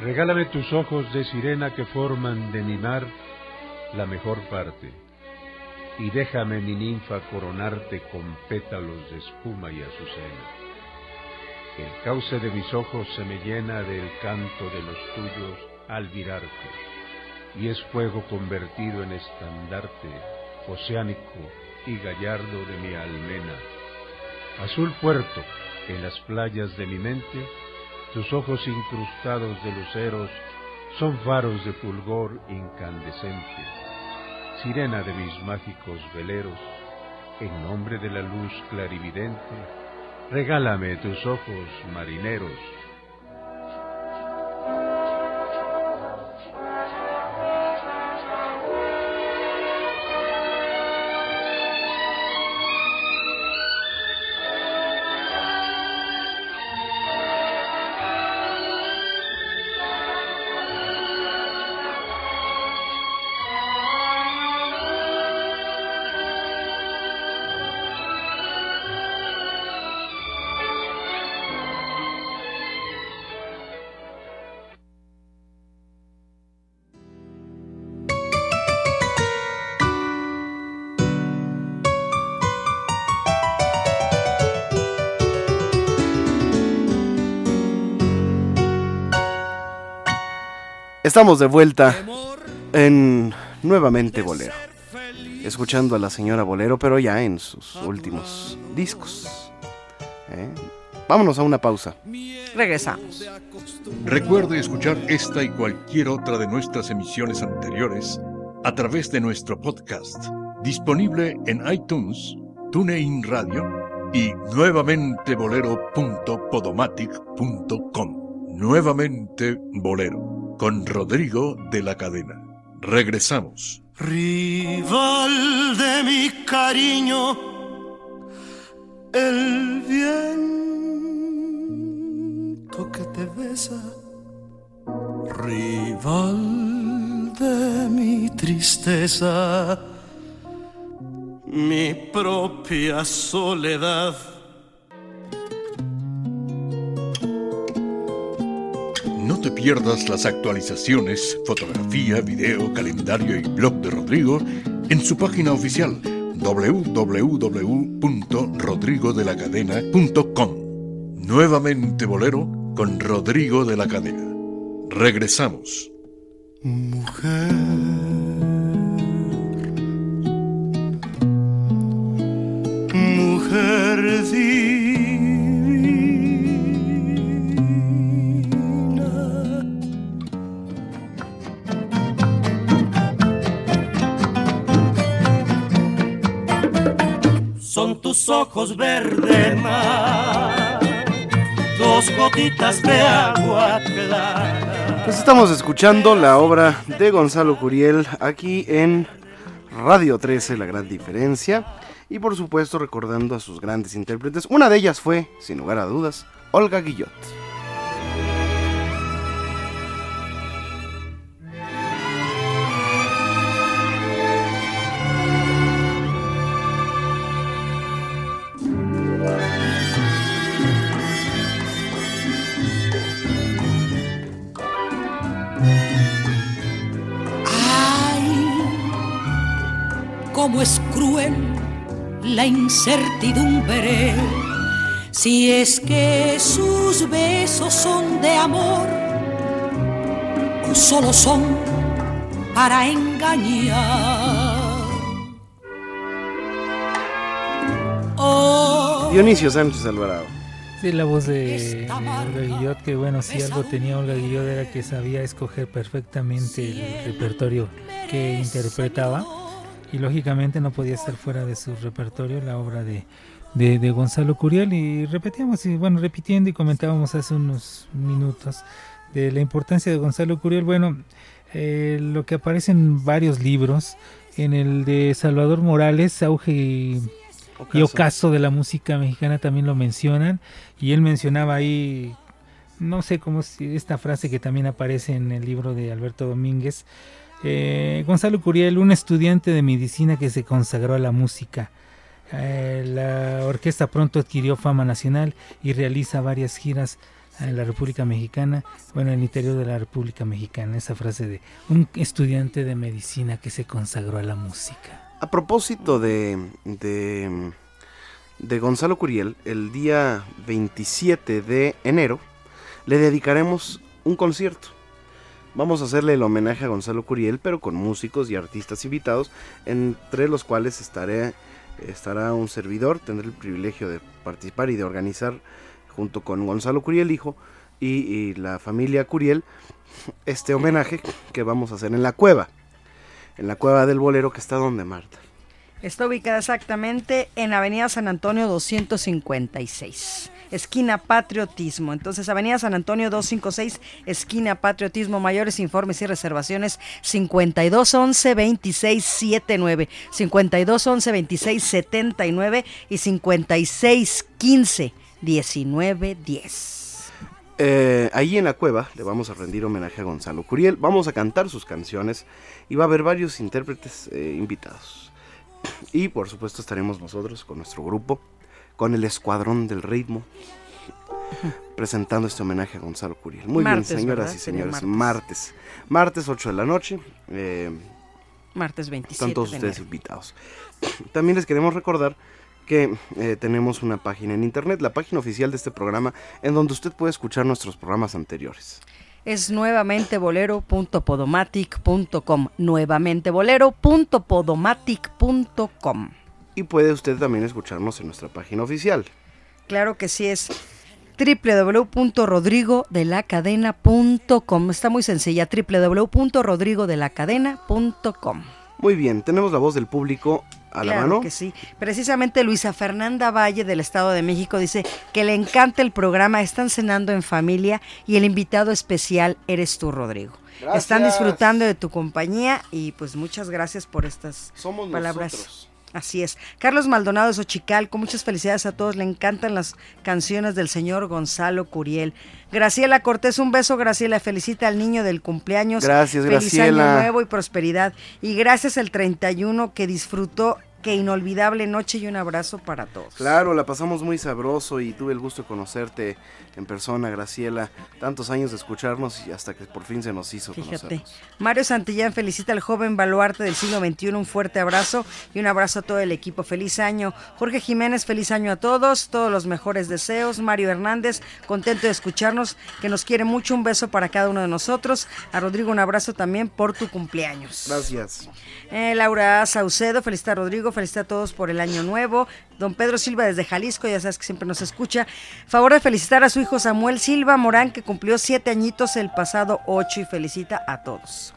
Regálame tus ojos de sirena que forman de mi mar la mejor parte y déjame mi ninfa coronarte con pétalos de espuma y azucena. El cauce de mis ojos se me llena del canto de los tuyos al mirarte, y es fuego convertido en estandarte oceánico y gallardo de mi almena. Azul puerto, en las playas de mi mente, tus ojos incrustados de luceros son faros de fulgor incandescente sirena de mis mágicos veleros, en nombre de la luz clarividente, regálame tus ojos marineros Estamos de vuelta en nuevamente Bolero. Escuchando a la señora Bolero, pero ya en sus últimos discos. ¿Eh? Vámonos a una pausa. Regresamos. Recuerde escuchar esta y cualquier otra de nuestras emisiones anteriores a través de nuestro podcast, disponible en iTunes, TuneIn Radio y nuevamente bolero.podomatic.com. Nuevamente Bolero con Rodrigo de la Cadena. Regresamos. Rival de mi cariño, el viento que te besa, rival de mi tristeza, mi propia soledad pierdas las actualizaciones, fotografía, video, calendario y blog de Rodrigo en su página oficial www.rodrigodelacadena.com. Nuevamente Bolero con Rodrigo de la Cadena. Regresamos. Mujer verde mar, dos gotitas de agua. Pues estamos escuchando la obra de Gonzalo Curiel aquí en Radio 13, La Gran Diferencia. Y por supuesto recordando a sus grandes intérpretes. Una de ellas fue, sin lugar a dudas, Olga Guillot. Incertidumbre. Si es que sus besos son de amor o solo son para engañar. Oh, Dionisio Sánchez Alvarado. Sí, la voz de Olga Guillot, que bueno, si algo tenía Olga Guillot era que sabía escoger perfectamente el repertorio que interpretaba y lógicamente no podía estar fuera de su repertorio la obra de, de, Gonzalo Curiel. Y repetíamos y bueno repitiendo y comentábamos hace unos minutos de la importancia de Gonzalo Curiel. Bueno eh, lo que aparece en varios libros en el de Salvador Morales auge y, y ocaso de la música mexicana también lo mencionan. Y él mencionaba ahí no sé cómo es esta frase que también aparece en el libro de Alberto Domínguez eh, Gonzalo Curiel, un estudiante de medicina que se consagró a la música. Eh, la orquesta pronto adquirió fama nacional y realiza varias giras en la República Mexicana, bueno, en el interior de la República Mexicana, esa frase de un estudiante de medicina que se consagró a la música. A propósito de, de, de Gonzalo Curiel, el día 27 de enero le dedicaremos un concierto. Vamos a hacerle el homenaje a Gonzalo Curiel, pero con músicos y artistas invitados, entre los cuales estará un servidor, tendré el privilegio de participar y de organizar junto con Gonzalo Curiel Hijo y, y la familia Curiel este homenaje que vamos a hacer en la cueva, en la cueva del bolero que está donde Marta. Está ubicada exactamente en Avenida San Antonio 256 esquina Patriotismo. Entonces, Avenida San Antonio 256, esquina Patriotismo. Mayores informes y reservaciones 5211 2679, 5211 2679 y 5615 1910. Eh, ahí en la cueva le vamos a rendir homenaje a Gonzalo Curiel, vamos a cantar sus canciones y va a haber varios intérpretes eh, invitados. [CLEARS THROAT] Y por supuesto estaremos nosotros con nuestro grupo con el Escuadrón del Ritmo, presentando este homenaje a Gonzalo Curiel. Muy bien, señoras y señores, martes. martes. 8 de la noche. Eh, martes 27. Están todos ustedes invitados. [CLEARS THROAT] También les queremos recordar que eh, tenemos una página en internet, la página oficial de este programa, en donde usted puede escuchar nuestros programas anteriores es nuevamente bolero.podomatic.com. Nuevamente bolero.podomatic.com y puede usted también escucharnos en nuestra página oficial. Claro que sí es www.rodrigodelacadena.com. Está muy sencilla, www.rodrigodelacadena.com. Muy bien, tenemos la voz del público a la mano. que sí. Precisamente Luisa Fernanda Valle del Estado de México dice que le encanta el programa, están cenando en familia y el invitado especial eres tú, Rodrigo. Están disfrutando de tu compañía y pues muchas gracias por estas Somos palabras. Nosotros. Así es. Carlos Maldonado de con muchas felicidades a todos. Le encantan las canciones del señor Gonzalo Curiel. Graciela Cortés, un beso, Graciela. Felicita al niño del cumpleaños. Gracias, Feliz Graciela. año nuevo y prosperidad. Y gracias al 31 que disfrutó Qué inolvidable noche y un abrazo para todos. Claro, la pasamos muy sabroso y tuve el gusto de conocerte en persona, Graciela. Tantos años de escucharnos y hasta que por fin se nos hizo Fíjate. conocernos. Mario Santillán felicita al joven baluarte del siglo XXI. Un fuerte abrazo y un abrazo a todo el equipo. Feliz año. Jorge Jiménez, feliz año a todos. Todos los mejores deseos. Mario Hernández, contento de escucharnos, que nos quiere mucho. Un beso para cada uno de nosotros. A Rodrigo, un abrazo también por tu cumpleaños. Gracias. Eh, Laura Saucedo, felicita a Rodrigo, felicita a todos por el año nuevo. Don Pedro Silva desde Jalisco, ya sabes que siempre nos escucha. Favor de felicitar a su hijo Samuel Silva Morán, que cumplió siete añitos el pasado 8 y felicita a todos.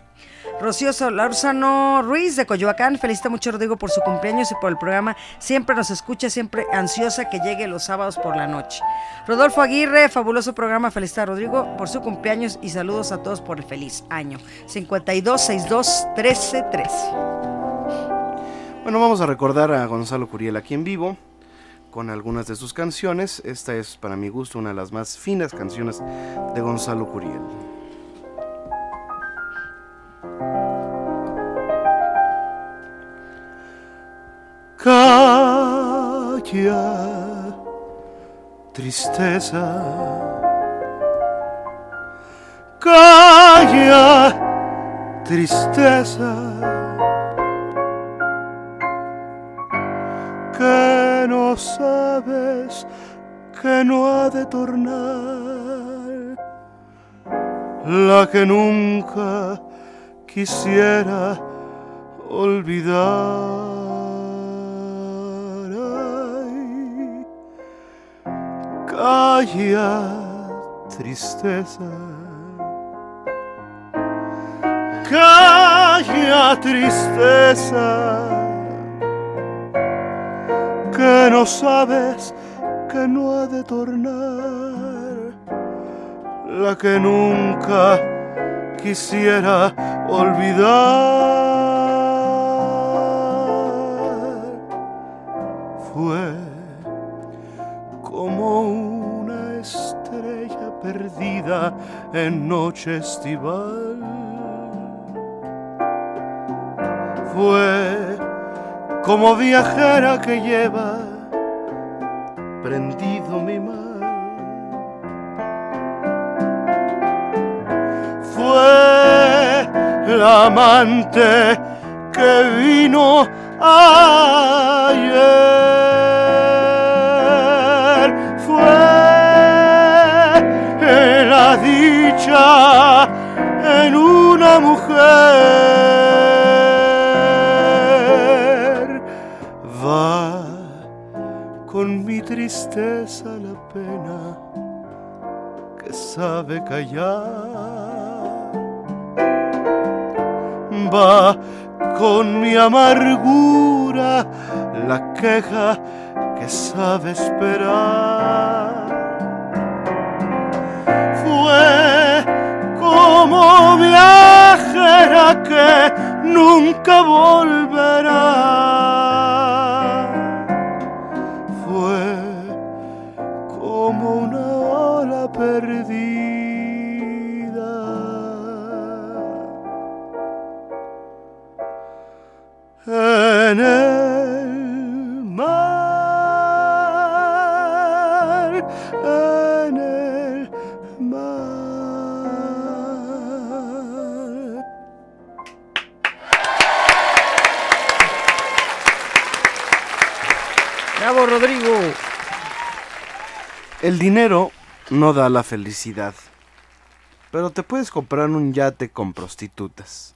Rocío Solórzano Ruiz de Coyoacán, felicita mucho a Rodrigo por su cumpleaños y por el programa. Siempre nos escucha, siempre ansiosa que llegue los sábados por la noche. Rodolfo Aguirre, fabuloso programa, felicita a Rodrigo por su cumpleaños y saludos a todos por el feliz año. 5262 1313. Bueno, vamos a recordar a Gonzalo Curiel aquí en vivo con algunas de sus canciones. Esta es para mi gusto una de las más finas canciones de Gonzalo Curiel. Calla, tristeza. Calla, tristeza. No sabes que no ha de tornar, la que nunca quisiera olvidar. Ay, calla, tristeza. Calla, tristeza que no sabes que no ha de tornar, la que nunca quisiera olvidar. Fue como una estrella perdida en noche estival. Fue como viajera que lleva prendido mi mar. Fue la amante que vino tristeza la pena que sabe callar. Va con mi amargura la queja que sabe esperar. Fue como viajera que nunca volverá. Dinero no da la felicidad, pero te puedes comprar un yate con prostitutas.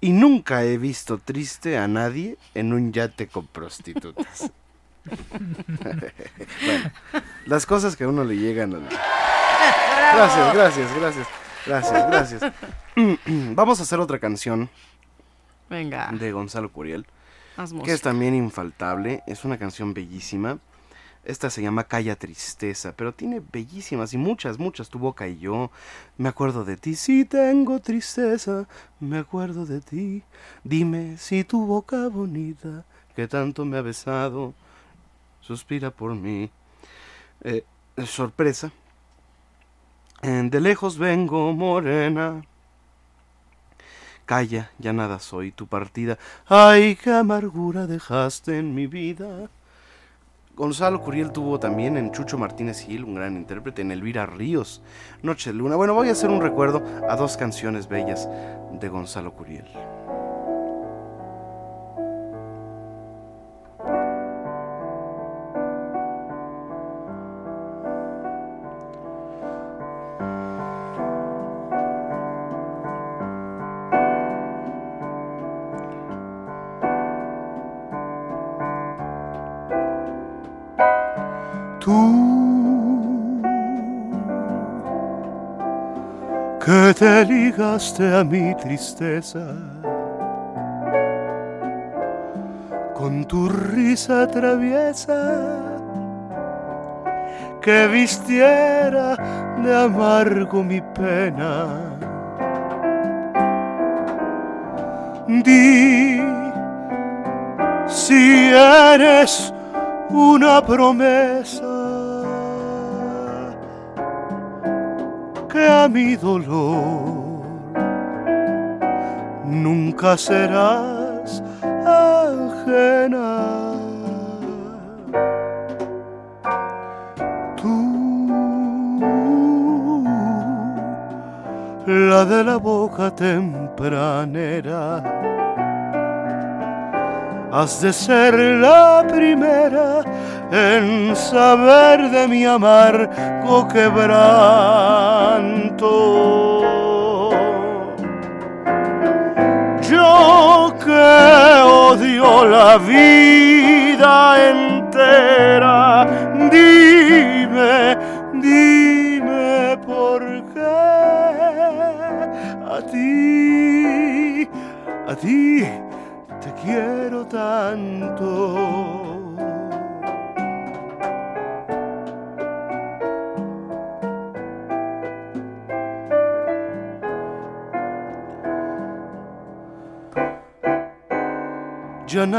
Y nunca he visto triste a nadie en un yate con prostitutas. [LAUGHS] bueno, las cosas que a uno le llegan al... Gracias, gracias, gracias, gracias, gracias. [LAUGHS] Vamos a hacer otra canción Venga. de Gonzalo Curiel, que es también infaltable, es una canción bellísima. Esta se llama Calla Tristeza, pero tiene bellísimas y muchas, muchas. Tu boca y yo. Me acuerdo de ti, si tengo tristeza. Me acuerdo de ti. Dime si tu boca bonita, que tanto me ha besado, suspira por mí. Eh, sorpresa. Eh, De lejos vengo, morena. Calla, ya nada soy tu partida. Ay, qué amargura dejaste en mi vida. Gonzalo Curiel tuvo también en Chucho Martínez Gil, un gran intérprete, en Elvira Ríos, Noche de Luna. Bueno, voy a hacer un recuerdo a dos canciones bellas de Gonzalo Curiel. A mi tristeza con tu risa traviesa que vistiera de amargo mi pena. Di si eres una promesa que a mi dolor nunca serás ajena. Tú, la de la boca tempranera, has de ser la primera en saber de mi amargo quebranto. Que odio la vida entera,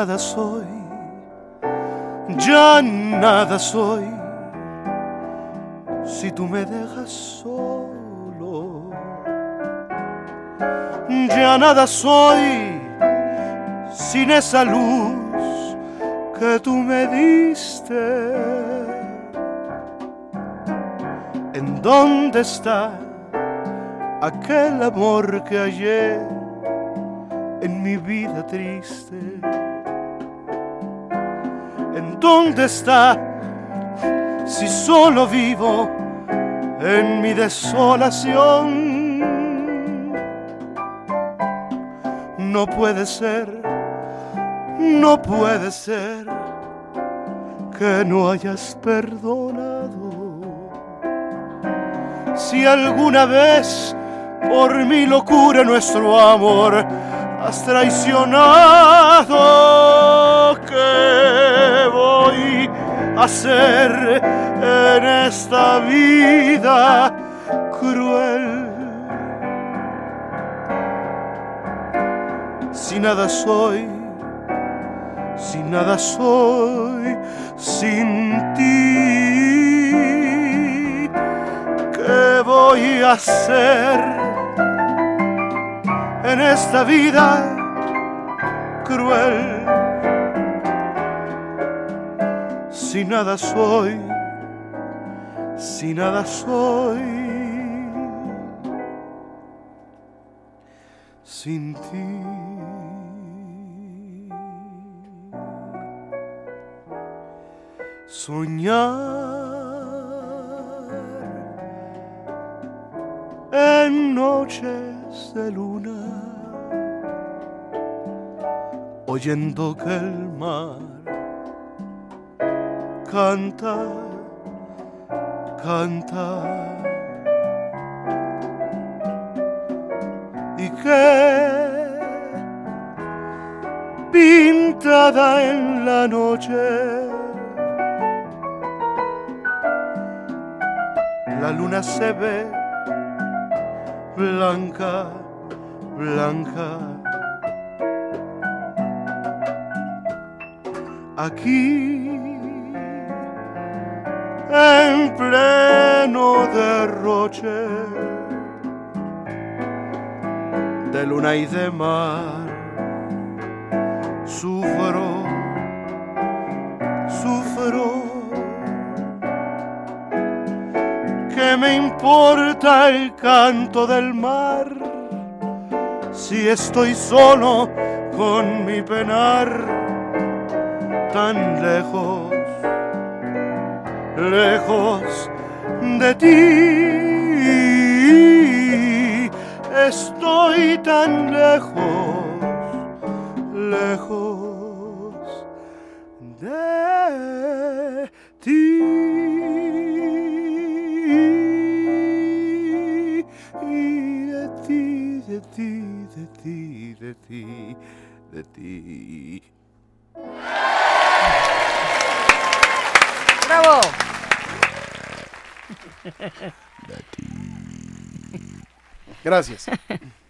nada soy, ya nada soy, si tú me dejas solo. Ya nada soy sin esa luz que tú me diste. ¿En dónde está aquel amor que ayer en mi vida triste? ¿En dónde está si solo vivo en mi desolación? No puede ser, no puede ser que no hayas perdonado. Si alguna vez por mi locura nuestro amor has traicionado, ¿qué voy a hacer en esta vida cruel? Si nada soy, si nada soy sin ti, ¿qué voy a hacer en esta vida cruel? Si nada soy, si nada soy sin ti. Soñar en noches de luna, oyendo que el mar canta, canta. Y que pintada en la noche la luna se ve blanca, blanca. Aquí, en pleno derroche de luna y de mar. Sufro, sufro. ¿Qué me importa el canto del mar si estoy solo con mi penar tan lejos, lejos de ti? Estoy tan lejos, lejos de ti. Y de ti, de ti, de ti, de ti, Gracias.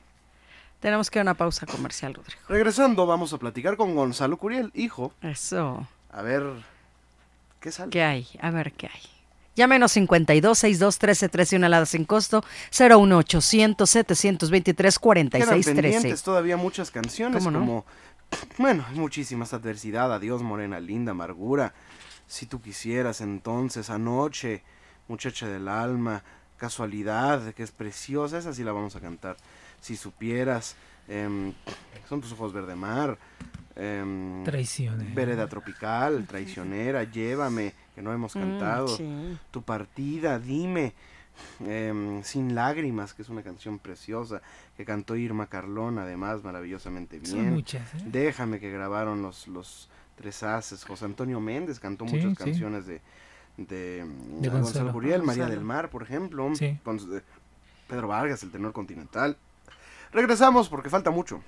[LAUGHS] Tenemos que ir a una pausa comercial, Rodrigo. Regresando, vamos a platicar con Gonzalo Curiel, hijo. Eso. A ver, ¿qué sale? ¿Qué hay? A ver qué hay. Llámenos 52 62 13 13 una alada sin costo 01800 723 Quedan 46 pendientes 13. todavía muchas canciones ¿Cómo no? como bueno, muchísimas adversidad, adiós morena linda, amargura, si tú quisieras entonces anoche, muchacha del alma, casualidad, que es preciosa, esa sí la vamos a cantar. Si supieras, em, son tus ojos verde mar, Traicionera. vereda tropical, [LAUGHS] traicionera, llévame, que no hemos Mm, cantado, sí. tu partida, dime, em, Sin lágrimas, que es una canción preciosa que cantó Irma Carlón, además maravillosamente Son bien. muchas, ¿eh? Déjame que grabaron los, los tres haces. José Antonio Méndez cantó Sí, muchas sí. canciones de, de, mm, De Gonzalo, Gonzalo. Curiel, María Gonzalo. del Mar, por ejemplo. Sí. con- eh, Pedro Vargas, el tenor continental. Regresamos porque falta mucho.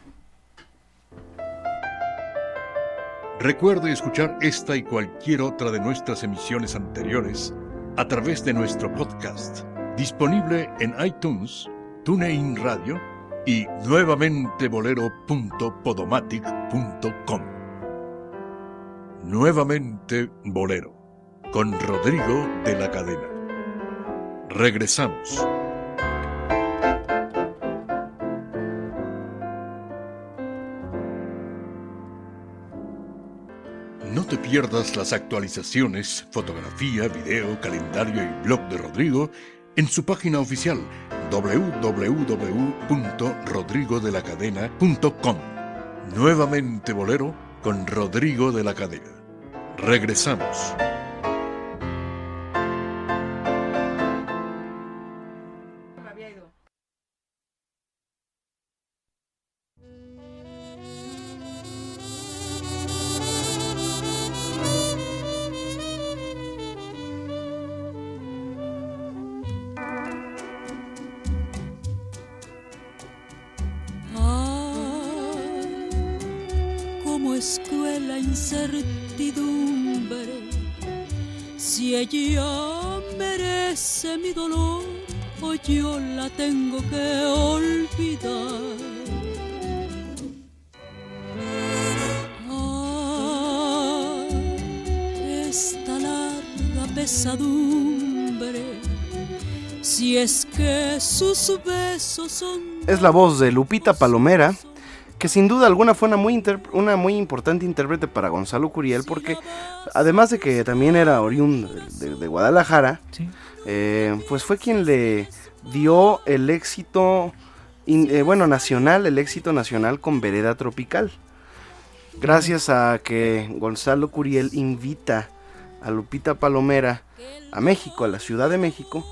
Recuerde escuchar esta y cualquier otra de nuestras emisiones anteriores a través de nuestro podcast, disponible en iTunes, TuneIn Radio y nuevamente bolero.podomatic.com. Nuevamente Bolero, con Rodrigo de la Cadena. Regresamos. No te pierdas las actualizaciones, fotografía, video, calendario y blog de Rodrigo en su página oficial www.rodrigodelacadena.com. Nuevamente Bolero con Rodrigo de la Cadena. Regresamos. Sus besos son Es la voz de Lupita Palomera, que sin duda alguna fue una muy, inter- una muy importante intérprete para Gonzalo Curiel, porque además de que también era oriundo de, de- de Guadalajara, eh, pues fue quien le dio el éxito, in- eh, bueno, nacional, el éxito nacional con Vereda Tropical. Gracias a que Gonzalo Curiel invita a Lupita Palomera a México, a la Ciudad de México,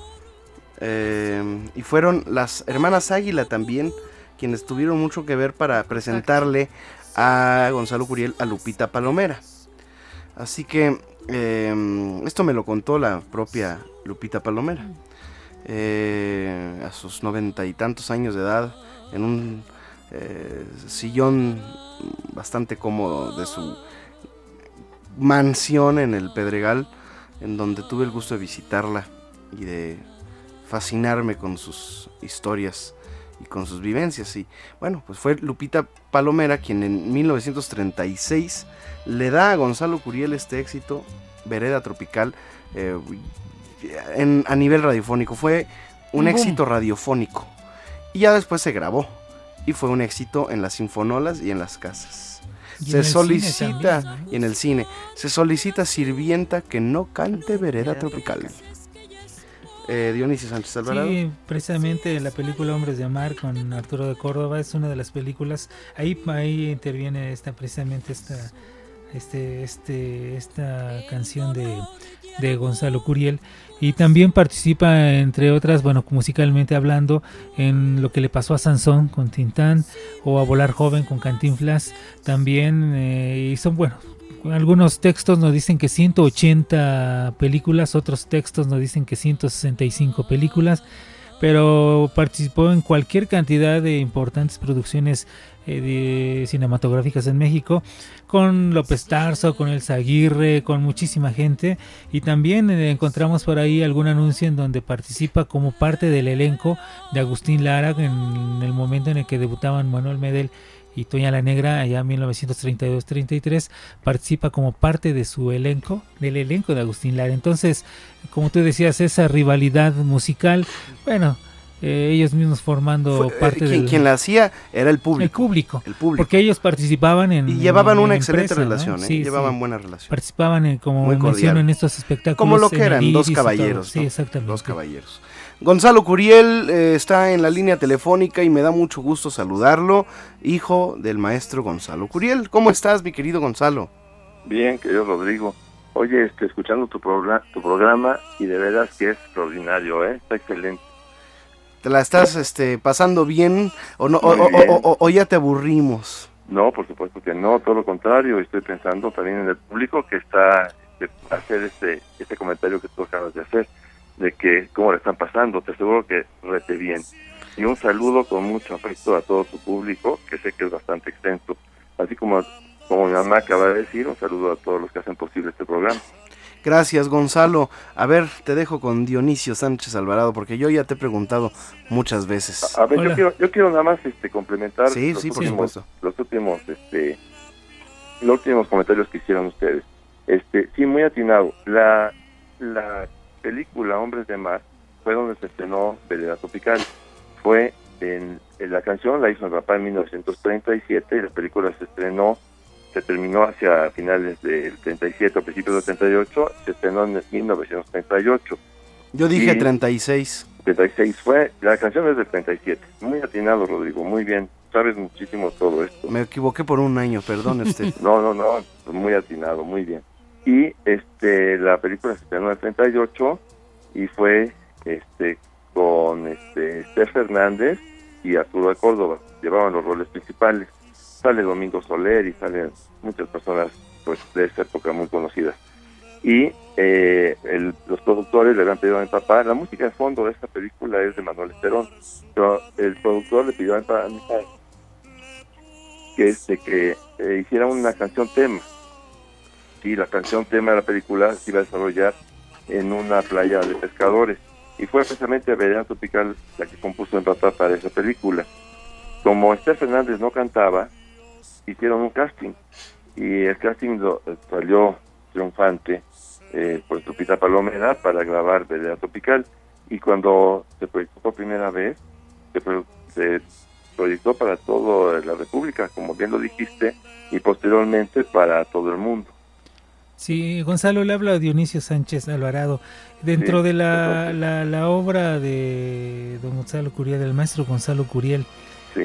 eh, y fueron las hermanas Águila también quienes tuvieron mucho que ver para presentarle a Gonzalo Curiel a Lupita Palomera. Así que eh, esto me lo contó la propia Lupita Palomera. Eh, a sus noventa y tantos años de edad, en un eh, sillón bastante cómodo de su mansión en el Pedregal, en donde tuve el gusto de visitarla y de fascinarme con sus historias y con sus vivencias. Y bueno, pues fue Lupita Palomera quien en 1936 le da a Gonzalo Curiel este éxito, Vereda Tropical, eh, en- a nivel radiofónico. Fue un éxito radiofónico. Y ya después se grabó y fue un éxito en las sinfonolas y en las casas. Y Se solicita, y en el cine, se solicita sirvienta que no cante vereda tropical. Eh, Dionisio Sánchez Alvarado. Sí, precisamente la película Hombres de Mar con Arturo de Córdoba es una de las películas. Ahí, ahí interviene esta precisamente esta este este esta canción de, de Gonzalo Curiel y también participa entre otras bueno musicalmente hablando en lo que le pasó a Sansón con Tintán o a Volar joven con Cantinflas también eh, y son bueno algunos textos nos dicen que 180 películas, otros textos nos dicen que 165 películas, pero participó en cualquier cantidad de importantes producciones eh, cinematográficas en México, con López Tarso, con El Aguirre, con muchísima gente, y también eh, encontramos por ahí algún anuncio en donde participa como parte del elenco de Agustín Lara en el momento en el que debutaban Manuel Medel y Toña la Negra allá en 1932-33 participa como parte de su elenco, del elenco de Agustín Lara. Entonces, como tú decías, esa rivalidad musical, bueno, eh, ellos mismos formando Fue- eh, parte del quien la hacía era el público. el público, El público. porque ellos participaban en Y llevaban en una excelente empresa, ¿no? relación, ¿eh? Sí, llevaban sí. buena relación. Participaban en, como menciono en estos espectáculos. Como lo que eran, dos caballeros. Sí, exactamente. Dos caballeros. Gonzalo Curiel eh, está en la línea telefónica y me da mucho gusto saludarlo, hijo del maestro Gonzalo Curiel. ¿Cómo estás, mi querido Gonzalo? Bien, querido Rodrigo. Oye, este, escuchando tu, tu programa y de veras que es extraordinario, ¿eh? Está excelente. ¿Te la estás este, pasando bien o, no, o, o- bien. o- o- o ya te aburrimos? No, por supuesto que no, todo lo contrario. Estoy pensando también en el público que está hacer este, este comentario que tú acabas de hacer, de que cómo le están pasando. Te aseguro que rete bien. Y un saludo con mucho afecto a todo tu público, que sé que es bastante extenso. Así como, como mi mamá acaba de decir, un saludo a todos los que hacen posible este programa. Gracias, Gonzalo. A ver, te dejo con Dionisio Sánchez Alvarado porque yo ya te he preguntado muchas veces. A ver, yo quiero, yo quiero nada más este, complementar Sí, los, sí, por últimos, supuesto. los últimos, este, los últimos comentarios que hicieron ustedes. Este, sí, muy atinado. La, la película Hombres de Mar fue donde se estrenó Vereda Tropical. Fue en, en la canción la hizo mi papá en 1937 y la película se estrenó, se terminó hacia finales del 37 o principios del 38, se estrenó en 1938. Yo dije Y- 36. 36 fue, la canción es del 37. Muy atinado, Rodrigo, muy bien. Sabes muchísimo todo esto. Me equivoqué por un año, perdone usted. [LAUGHS] No, no, no, muy atinado, muy bien. Y este la película se estrenó en el 38 y fue este con este Esther Fernández y Arturo de Córdoba. Llevaban los roles principales. Sale Domingo Soler y salen muchas personas pues de esa época muy conocidas. Y eh, el- los productores le habían pedido a mi papá, la música de fondo de esta película es de Manuel Esperón, pero el productor le pidió a mi papá que este que eh, hiciera una canción tema y la canción tema de la película se iba a desarrollar en una playa de pescadores y fue precisamente Vereda Tropical la que compuso en papá para esa película como Esther Fernández no cantaba hicieron un casting y el casting eh, salió triunfante eh, por Lupita Palomera para grabar Vereda Tropical y cuando se proyectó por primera vez se, se proyectó para toda la República, como bien lo dijiste, y posteriormente para todo el mundo. Sí, Gonzalo le habla a Dionisio Sánchez Alvarado. Dentro Sí, de la, la, la obra de don Gonzalo Curiel, del maestro Gonzalo Curiel,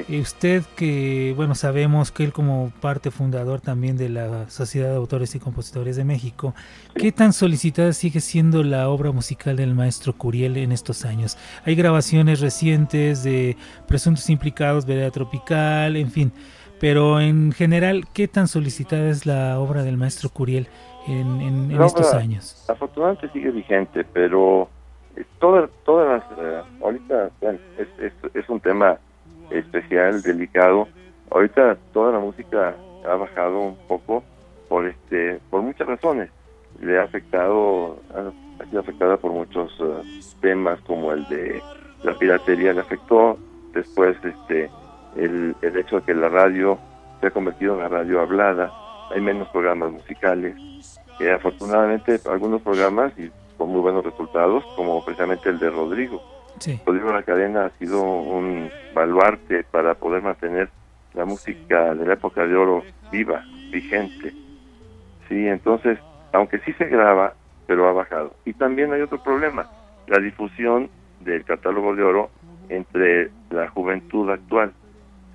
y usted que, bueno, sabemos que él como parte fundador también de la Sociedad de Autores y Compositores de México, ¿qué tan solicitada sigue siendo la obra musical del maestro Curiel en estos años? Hay grabaciones recientes de presuntos implicados, Vereda Tropical, en fin, pero en general, ¿qué tan solicitada es la obra del maestro Curiel en, en- en La estos obra, años? Afortunadamente sigue vigente, pero eh, todas, todas las, eh, ahorita bueno, es, es, es un tema especial, delicado. Ahorita toda la música ha bajado un poco por este, por muchas razones. Le ha afectado, ha, ha sido afectada por muchos eh, temas como el de la piratería le afectó. Después, este, el, el hecho de que la radio se ha convertido en una radio hablada, hay menos programas musicales. Eh, afortunadamente algunos programas y con muy buenos resultados, como precisamente el de Rodrigo. Rodrigo La Cadena ha sido un baluarte para poder mantener la música de la época de oro viva, vigente. Sí, entonces, aunque sí se graba, pero ha bajado. Y también hay otro problema, la difusión del catálogo de oro entre la juventud actual.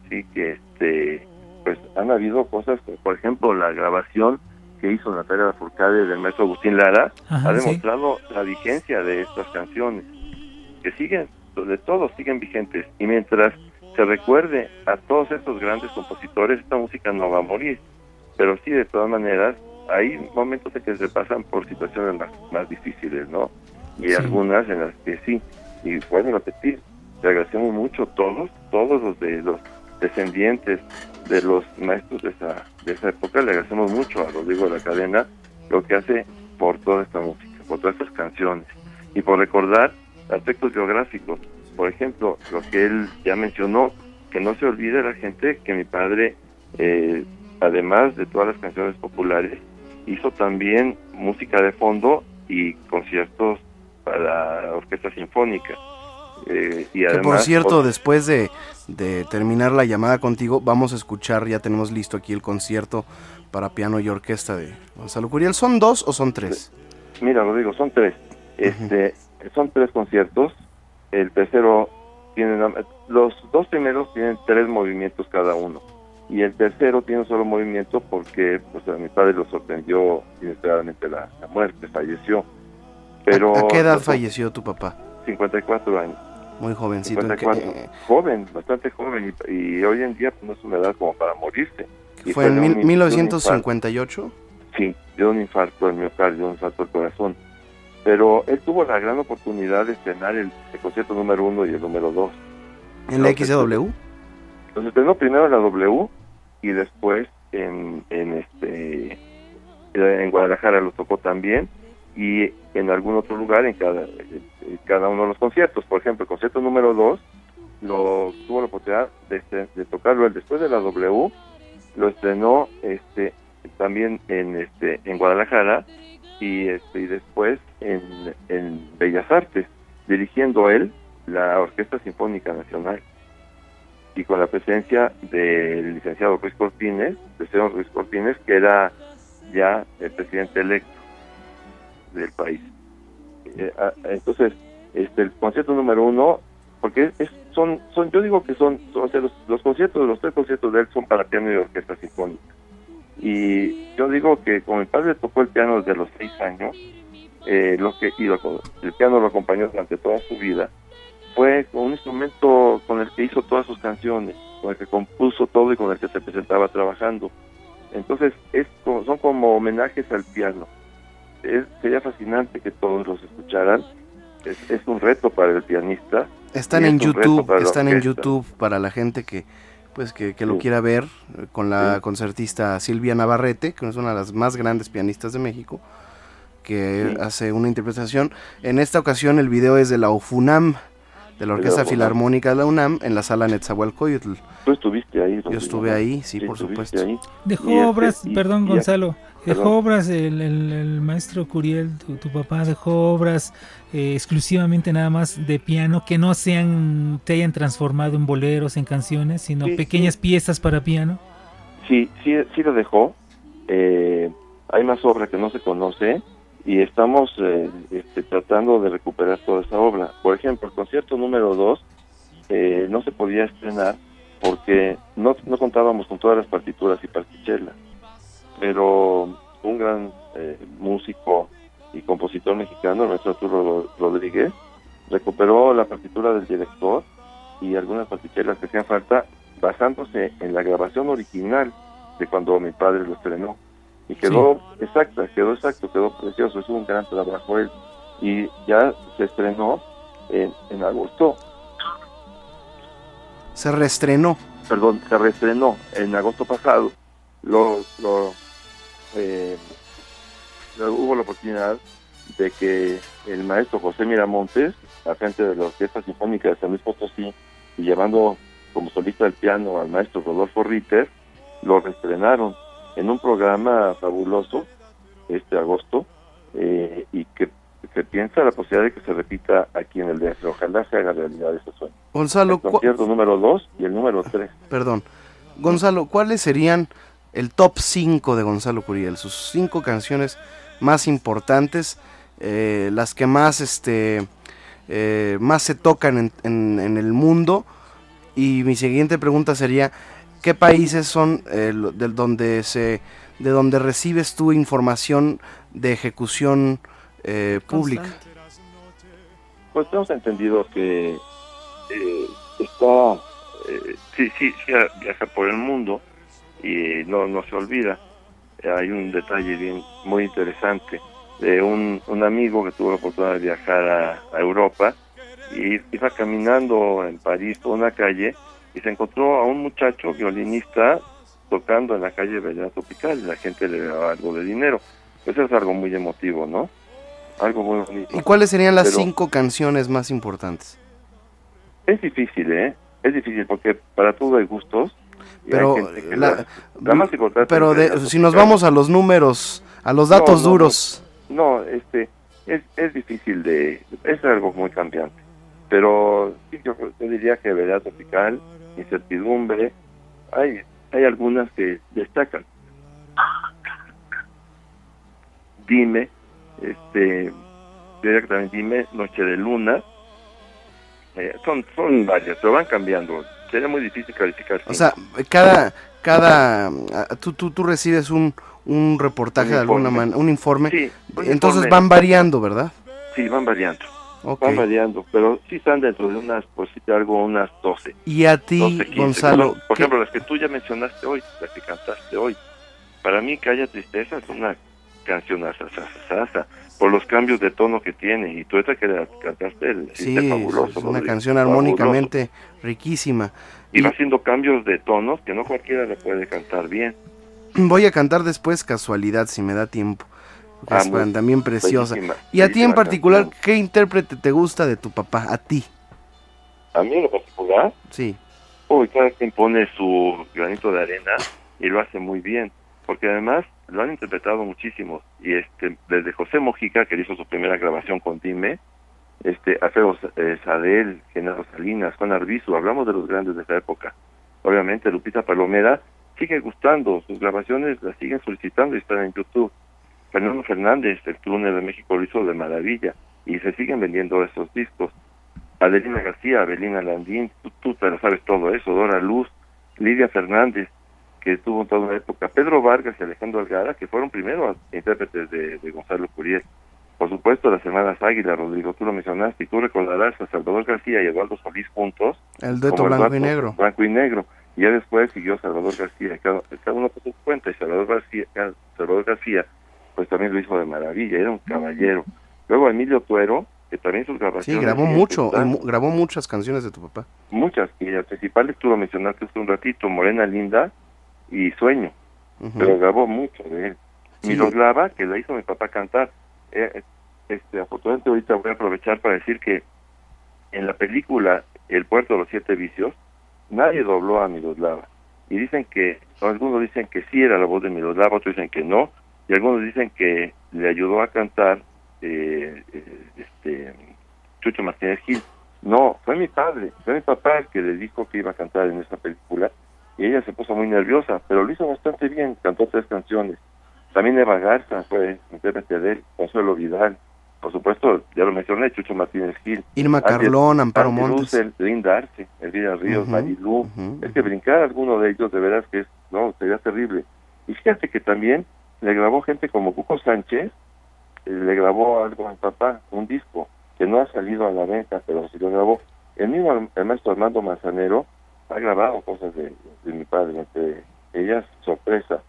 Sí, que este, pues han habido cosas, por ejemplo, la grabación que hizo Natalia Lafourcade del maestro Agustín Lara Ajá, ha sí. demostrado la vigencia de estas canciones, que siguen, de todos siguen vigentes. Y mientras se recuerde a todos estos grandes compositores, esta música no va a morir. Pero sí, de todas maneras, hay momentos en que se pasan por situaciones más, más difíciles, ¿no? Y Sí. algunas en las que sí. Y bueno, repetir, le agradecemos mucho todos, todos los de los descendientes de los maestros de esa, de esa época, le agradecemos mucho a Rodrigo de la Cadena lo que hace por toda esta música, por todas estas canciones y por recordar aspectos geográficos. Por ejemplo, lo que él ya mencionó, que no se olvide la gente que mi padre, eh, además de todas las canciones populares, hizo también música de fondo y conciertos para orquesta sinfónica. Eh, y Que por cierto, después de, de terminar la llamada contigo, vamos a escuchar, ya tenemos listo aquí el concierto para piano y orquesta de Gonzalo Curiel. ¿Son dos o son tres? Mira, Rodrigo, son tres. Este, son tres conciertos. El tercero tiene los dos primeros tienen tres movimientos cada uno y el tercero tiene un solo movimiento porque pues a mi padre lo sorprendió inesperadamente la, la muerte, falleció. Pero ¿A qué edad falleció tu papá? 54 años. Muy jovencito. ¿en qué- 54. Joven, bastante joven y, y hoy en día pues, no es una edad como para morirse. Y ¿Fue en mil- un- de un 1958? infarto. Sí, de un infarto al miocardio, un infarto al corazón. Pero él tuvo la gran oportunidad de estrenar el, el concierto número uno y el número dos. ¿En la XW? Los estrenó primero en la W y después en, en este en Guadalajara lo tocó también y en algún otro lugar en cada, cada uno de los conciertos. Por ejemplo, el concierto número 2 lo tuvo la oportunidad de, este- de tocarlo después de la W, lo estrenó este también en este en Guadalajara y este después en, Bellas Artes, dirigiendo él la Orquesta Sinfónica Nacional y con la presencia del licenciado Ruiz Cortines, del señor Cortines, que era ya el presidente electo del país. Eh, entonces, este, el concierto número uno, porque es, son, son, yo digo que son, o sea, los, conciertos, los tres conciertos de él son para piano y orquesta sinfónica. Y yo digo que como mi padre tocó el piano desde los seis años, eh, lo que y lo- el piano lo acompañó durante toda su vida, fue un instrumento con el que hizo todas sus canciones, con el que compuso todo y con el que se presentaba trabajando. Entonces, es son como homenajes al piano. Es, sería fascinante que todos los escucharan. Es, es un reto para el pianista. Están en es YouTube, para la están en. YouTube para la gente que pues que, que lo Sí. quiera ver eh, con la concertista Silvia Navarrete, que es una de las más grandes pianistas de México, que Sí. hace una interpretación. En esta ocasión el video es de la OFUNAM, de la Orquesta. Filarmónica de la UNAM, en la sala Netzahualcoyotl. Tú estuviste ahí. Yo estuve ahí, sí, por supuesto. ahí. Dejó Y este, obras, y- perdón y- Gonzalo, dejó perdón. obras el, el- el maestro Curiel, tu, tu papá dejó obras eh, exclusivamente nada más de piano que no sean, te hayan transformado en boleros, en canciones, sino Sí, pequeñas piezas para piano. Sí, sí, sí lo dejó. Eh, hay más obra que no se conoce y estamos eh, este, tratando de recuperar toda esa obra. Por ejemplo, el concierto número 2 eh, no se podía estrenar porque no, no contábamos con todas las partituras y partichelas. Pero un gran eh, músico y compositor mexicano, nuestro Arturo Ro- Rodríguez, recuperó la partitura del director y algunas partichelas que hacían falta basándose en la grabación original de cuando mi padre lo estrenó. Y quedó exacta, quedó exacto, quedó precioso, es un gran trabajo él. Y ya se estrenó en, en agosto, Se reestrenó. perdón, se reestrenó en agosto pasado. Lo, lo, eh, hubo la oportunidad de que el maestro José Miramontes, al frente de la Orquesta Sinfónica de San Luis Potosí, y llevando como solista del piano al maestro Rodolfo Ritter, lo reestrenaron en un programa fabuloso este agosto eh, y que se piensa la posibilidad de que se repita aquí en el DF. Ojalá se haga realidad ese sueño. Gonzalo, el concierto número 2 y el número 3. Perdón. Gonzalo, ¿cuáles serían el top 5 de Gonzalo Curiel? Sus cinco canciones más importantes, eh, las que más, este, eh, más se tocan en, en, en, el mundo. Y mi siguiente pregunta sería, ¿qué países son eh, de, donde se, de donde recibes tu información de ejecución eh, pública? Pues tenemos entendido que eh, está, eh, sí, sí, sí, viaja por el mundo y no, no se olvida. Hay un detalle bien muy interesante de un, un amigo que tuvo la oportunidad de viajar a, a Europa y iba caminando en París por una calle y se encontró a un muchacho violinista tocando en la calle Bella Tropical y la gente le daba algo de dinero. Eso es algo muy emotivo, ¿no? Algo muy bonito. ¿Y cuáles serían las Pero cinco canciones más importantes? Es difícil, ¿eh? Es difícil porque para todo hay gustos. Pero, hay la, la, más importante pero de, si nos vamos a los números, a los datos no, no, duros. No, este, es, es difícil de... Es algo muy cambiante. Pero sí, yo, yo diría que Verdad Tropical, Incertidumbre, hay, hay algunas que destacan. Dime, este, también Dime, Noche de Luna, eh, son, son varias, pero van cambiando. Sería muy difícil calificar. O sea, cada, cada, tú, tú, tú recibes un, un reportaje Un de alguna manera, un informe, Sí, un entonces informe. van variando, ¿verdad? Sí, van variando. Ok. Van variando, pero sí están dentro de unas, por decirte algo, unas 12. Y a ti, 12, 15. Gonzalo, Por ¿qué- ejemplo, las que tú ya mencionaste hoy, las que cantaste hoy. Para mí, Calla Tristeza es una canción asasasasa, por los cambios de tono que tiene. Y tú esta que la cantaste, el sí, es fabuloso. es una Rodrigo, canción fabuloso. armónicamente riquísima. Y va haciendo cambios de tonos que no cualquiera le puede cantar bien. Voy a cantar después Casualidad, si me da tiempo. Ah, muy- también preciosa. bellísima, y a ti en particular, ¿qué intérprete te gusta de tu papá? A ti. A mí en particular, Sí. Uy, cada quien pone su granito de arena y lo hace muy bien, porque además lo han interpretado muchísimo. Y este, desde José Mojica, que hizo su primera grabación con Dime, este, Alfredo eh, Sadel, Genaro Salinas, Juan Arbizu, hablamos de los grandes de esa época. Obviamente Lupita Palomera sigue gustando, sus grabaciones las siguen solicitando y están en YouTube. Fernando Fernández, el túnel de México lo hizo de maravilla y se siguen vendiendo esos discos. Adelina García, Abelina Landín, tú, tú te lo sabes todo eso, Dora Luz, Lidia Fernández, que estuvo en toda una época, Pedro Vargas y Alejandro Algara, que fueron primero intérpretes de, de Gonzalo Curiel. Por supuesto, las hermanas Águila, Rodrigo, tú lo mencionaste, y tú recordarás a Salvador García y Eduardo Solís juntos. El dueto blanco y negro. Blanco y negro. Y ya después siguió Salvador García, cada, cada uno por su cuenta, y Salvador García, Salvador García, pues también lo hizo de maravilla, era un caballero. Luego Emilio Tuero, que también sus Sí, grabaciones... grabó siguen mucho, grabó muchas canciones de tu papá. Muchas, y las principales tú lo mencionaste hace un ratito, Morena Linda y Sueño, pero grabó mucho de él. Sí. Miroslava, que la hizo mi papá cantar. Eh, este, afortunadamente ahorita voy a aprovechar para decir que en la película El puerto de los siete vicios, nadie dobló a Miroslava. Y dicen que, algunos dicen que sí era la voz de Miroslava, otros dicen que no, y algunos dicen que le ayudó a cantar eh, eh, este Chucho Martínez Gil. No, fue mi padre, fue mi papá el que le dijo que iba a cantar en esa película y ella se puso muy nerviosa, pero lo hizo bastante bien, cantó tres canciones. También Eva Garza fue intérprete de él, Consuelo Vidal, por supuesto, ya lo mencioné, Chucho Martínez Gil. Irma Antes- Carlón, Amparo Montes. Russell, Linda Arce, Elvira Ríos, Ujú, Marilú. Es que brincar alguno de ellos, de veras que es, no, sería terrible. Y fíjate que también le grabó gente como Cuco Sánchez, eh, le grabó algo a mi papá, un disco, que no ha salido a la venta, pero sí lo grabó. El mismo el, el maestro Armando Manzanero ha grabado cosas de, de mi padre, entre ellas Sorpresa.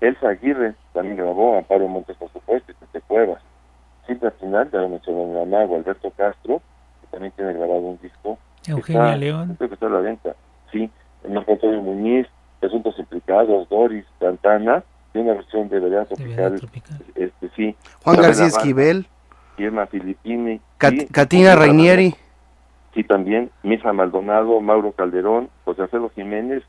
Elsa Aguirre también grabó, Amparo Montes por supuesto, y Tete Cuevas. Silvia Pinal, ya lo mencioné en la mago, Alberto Castro, que también tiene grabado un disco. Eugenia Está- León. Creo que está a la venta. Sí, Marco Antonio Muñiz, Presuntos Implicados, Doris, Santana, tiene una versión de Vereda Tropical. Este, sí. Juan Isabel García Esquivel, Irma Filippini. Cat- sí, Rainieri. Sí, también. Misa Maldonado, Mauro Calderón, José Alfredo Jiménez,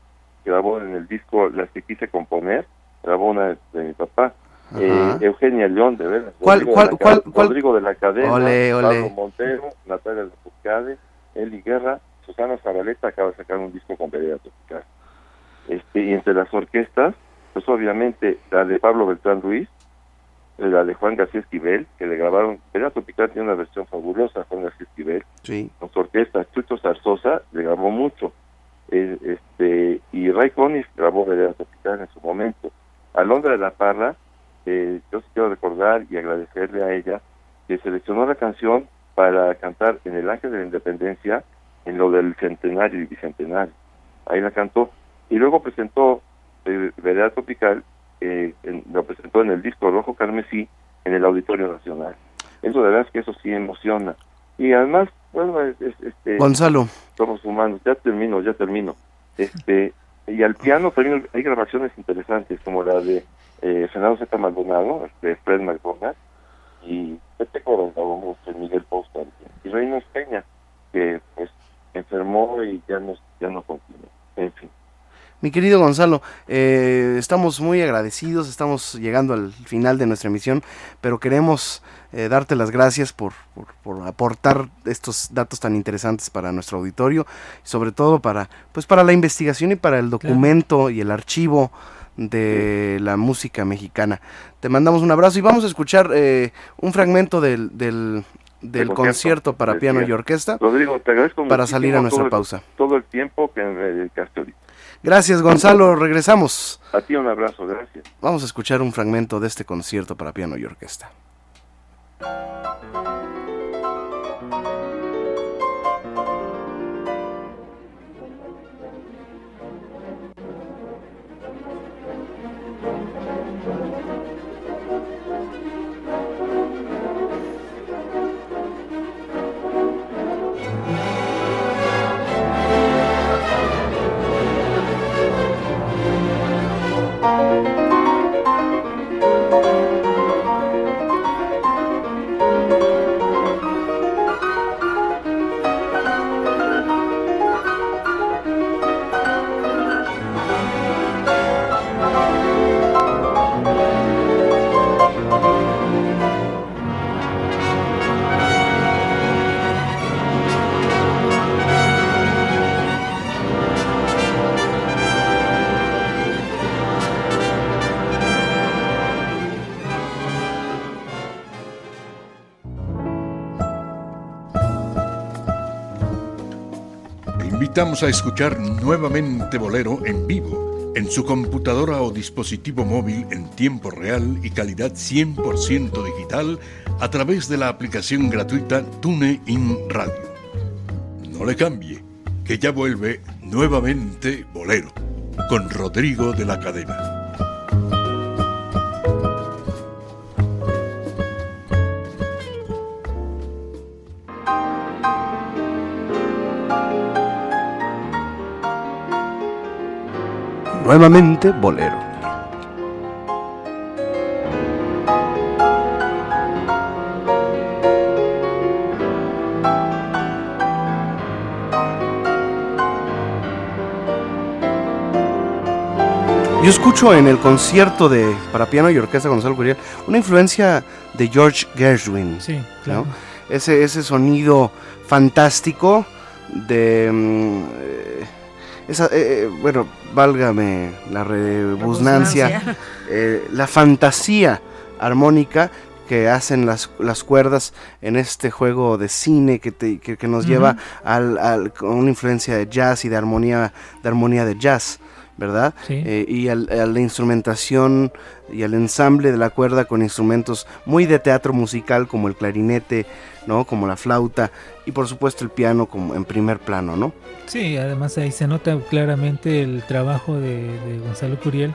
grabó en el disco Las que quise componer, grabó una de, de mi papá. eh, Eugenia León, de veras. ¿Cuál, Rodrigo cuál, de la cuál? Rodrigo de la Cadena, Ole, ole. Pablo Montero, Natalia Lafourcade, Eli Guerra, Susana Zabaleta acaba de sacar un disco con Vereda Tropical. Este, y entre las orquestas, pues obviamente la de Pablo Beltrán Ruiz, eh, la de Juan García Esquivel, que le grabaron, Vereda Tropical tiene una versión fabulosa, Juan García Esquivel, Sí. con su orquesta, Chucho Zarzosa le grabó mucho, eh, este y Ray Conniff grabó Vereda Tropical en su momento. Alondra de la Parra, eh, yo sí quiero recordar y agradecerle a ella que seleccionó la canción para cantar en el Ángel de la Independencia en lo del centenario y bicentenario. Ahí la cantó. Y luego presentó Vereda Tropical, eh, en- lo presentó en el disco Rojo Carmesí en el Auditorio Nacional. Eso de verdad es que eso sí emociona. Y además, bueno, es, es- este, Gonzalo. somos humanos, ya termino, ya termino. Este, y al piano también hay grabaciones interesantes, como la de eh, Fernando Z. Maldonado, de Fred McDonald, y Pepe Coro grabó mucho, Miguel Post también. Y Reina Peña, que pues enfermó y ya no, ya no continuó. En fin. Mi querido Gonzalo, eh, estamos muy agradecidos, estamos llegando al final de nuestra emisión, pero queremos eh, darte las gracias por, por- por aportar estos datos tan interesantes para nuestro auditorio, y sobre todo para, pues para la investigación y para el documento y el archivo de la música mexicana. Te mandamos un abrazo y vamos a escuchar eh, un fragmento del, del, concierto para piano y orquesta Rodrigo, te agradezco para salir a nuestra todo el- pausa. Todo el tiempo que me dedicaste ahorita. Gracias Gonzalo, regresamos. A ti un abrazo, gracias. Vamos a escuchar un fragmento de este concierto para piano y orquesta. Invitamos a escuchar nuevamente Bolero en vivo, en su computadora o dispositivo móvil en tiempo real y calidad 100% digital a través de la aplicación gratuita TuneIn Radio. No le cambie, que ya vuelve nuevamente Bolero, con Rodrigo de la Cadena. Nuevamente Bolero. Yo escucho en el concierto de para piano y orquesta Gonzalo Curiel una influencia de George Gershwin. Sí, ¿no? claro. Ese, ese sonido fantástico de... mm, eh, esa, eh, bueno, válgame la rebusnancia, eh, la fantasía armónica que hacen las, las cuerdas en este juego de cine que, te- que, que nos lleva al, una influencia de jazz y de armonía de armonía de jazz, ¿verdad? Sí. Eh, y al- a la instrumentación y al ensamble de la cuerda con instrumentos muy de teatro musical como el clarinete, ¿no? Como la flauta y por supuesto el piano como en primer plano, ¿no? Sí, además ahí se nota claramente el trabajo de, de Gonzalo Curiel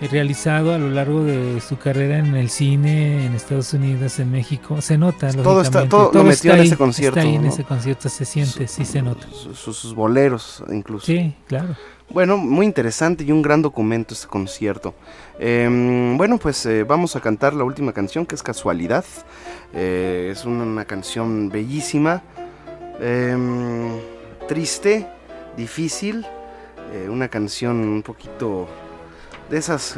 eh, realizado a lo largo de su carrera en el cine, en Estados Unidos, en México. Se nota, Todo está- todo lo metió está en ahí, ese concierto, Está ahí en ese concierto, se siente, sí se nota. Sus boleros incluso. Sí, claro. Bueno, muy interesante y un gran documento este concierto. Em, bueno, pues eh, vamos a cantar la última canción que es Casualidad. Eh, es una, una canción bellísima, em, triste, difícil, eh, una canción un poquito de esas,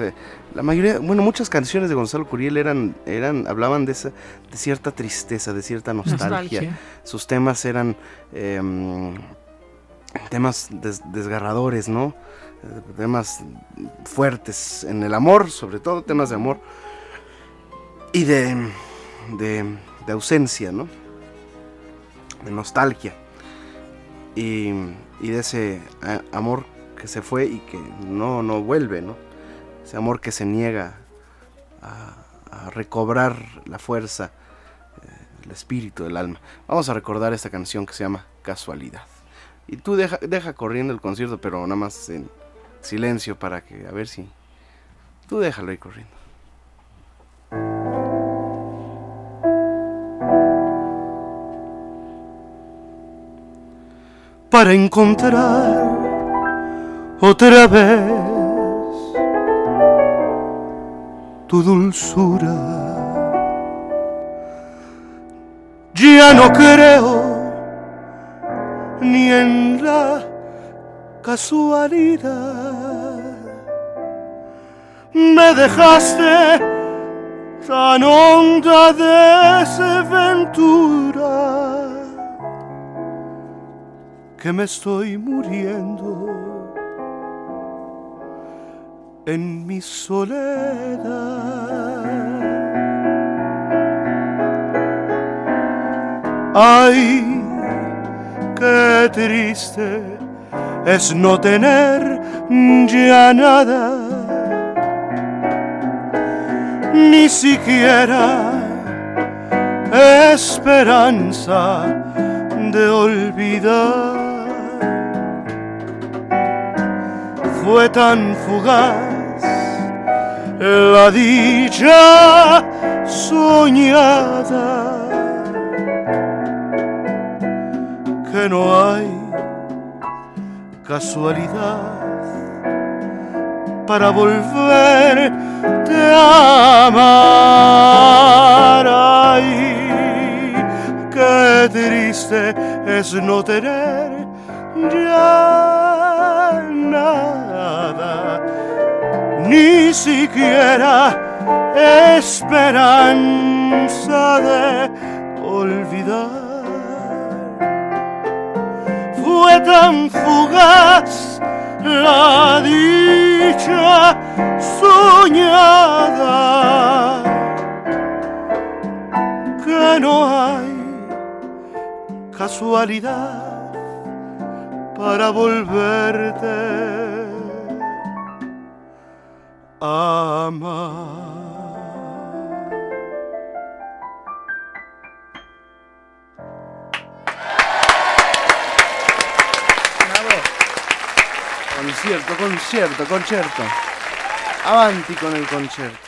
la mayoría, bueno, muchas canciones de Gonzalo Curiel eran, eran, hablaban de esa, de cierta tristeza, de cierta nostalgia. Nostalgia. Sus temas eran em, temas des- desgarradores, ¿no? Temas fuertes en el amor, sobre todo temas de amor y de, de, ausencia, ¿no? De nostalgia y, de ese amor que se fue y que no, no vuelve, ¿no? Ese amor que se niega a, recobrar la fuerza, eh, el espíritu del alma. Vamos a recordar esta canción que se llama Casualidad. Y tú deja, deja corriendo el concierto, pero nada más en silencio para que, a ver si... Tú déjalo ahí corriendo. para encontrar otra vez tu dulzura. Ya no creo ni en la casualidad. Me dejaste tan honda desventura que me estoy muriendo en mi soledad. Ay, qué triste es no tener ya nada, ni siquiera esperanza de olvidar. Fue tan fugaz la dicha soñada que no hay casualidad para volverte a amar. Ay, qué triste es no tener ya nada, ni siquiera esperanza de olvidar. Fue tan fugaz la dicha soñada que no hay casualidad para volverte a amar. Concierto, concierto, concierto. Avanti con el concierto.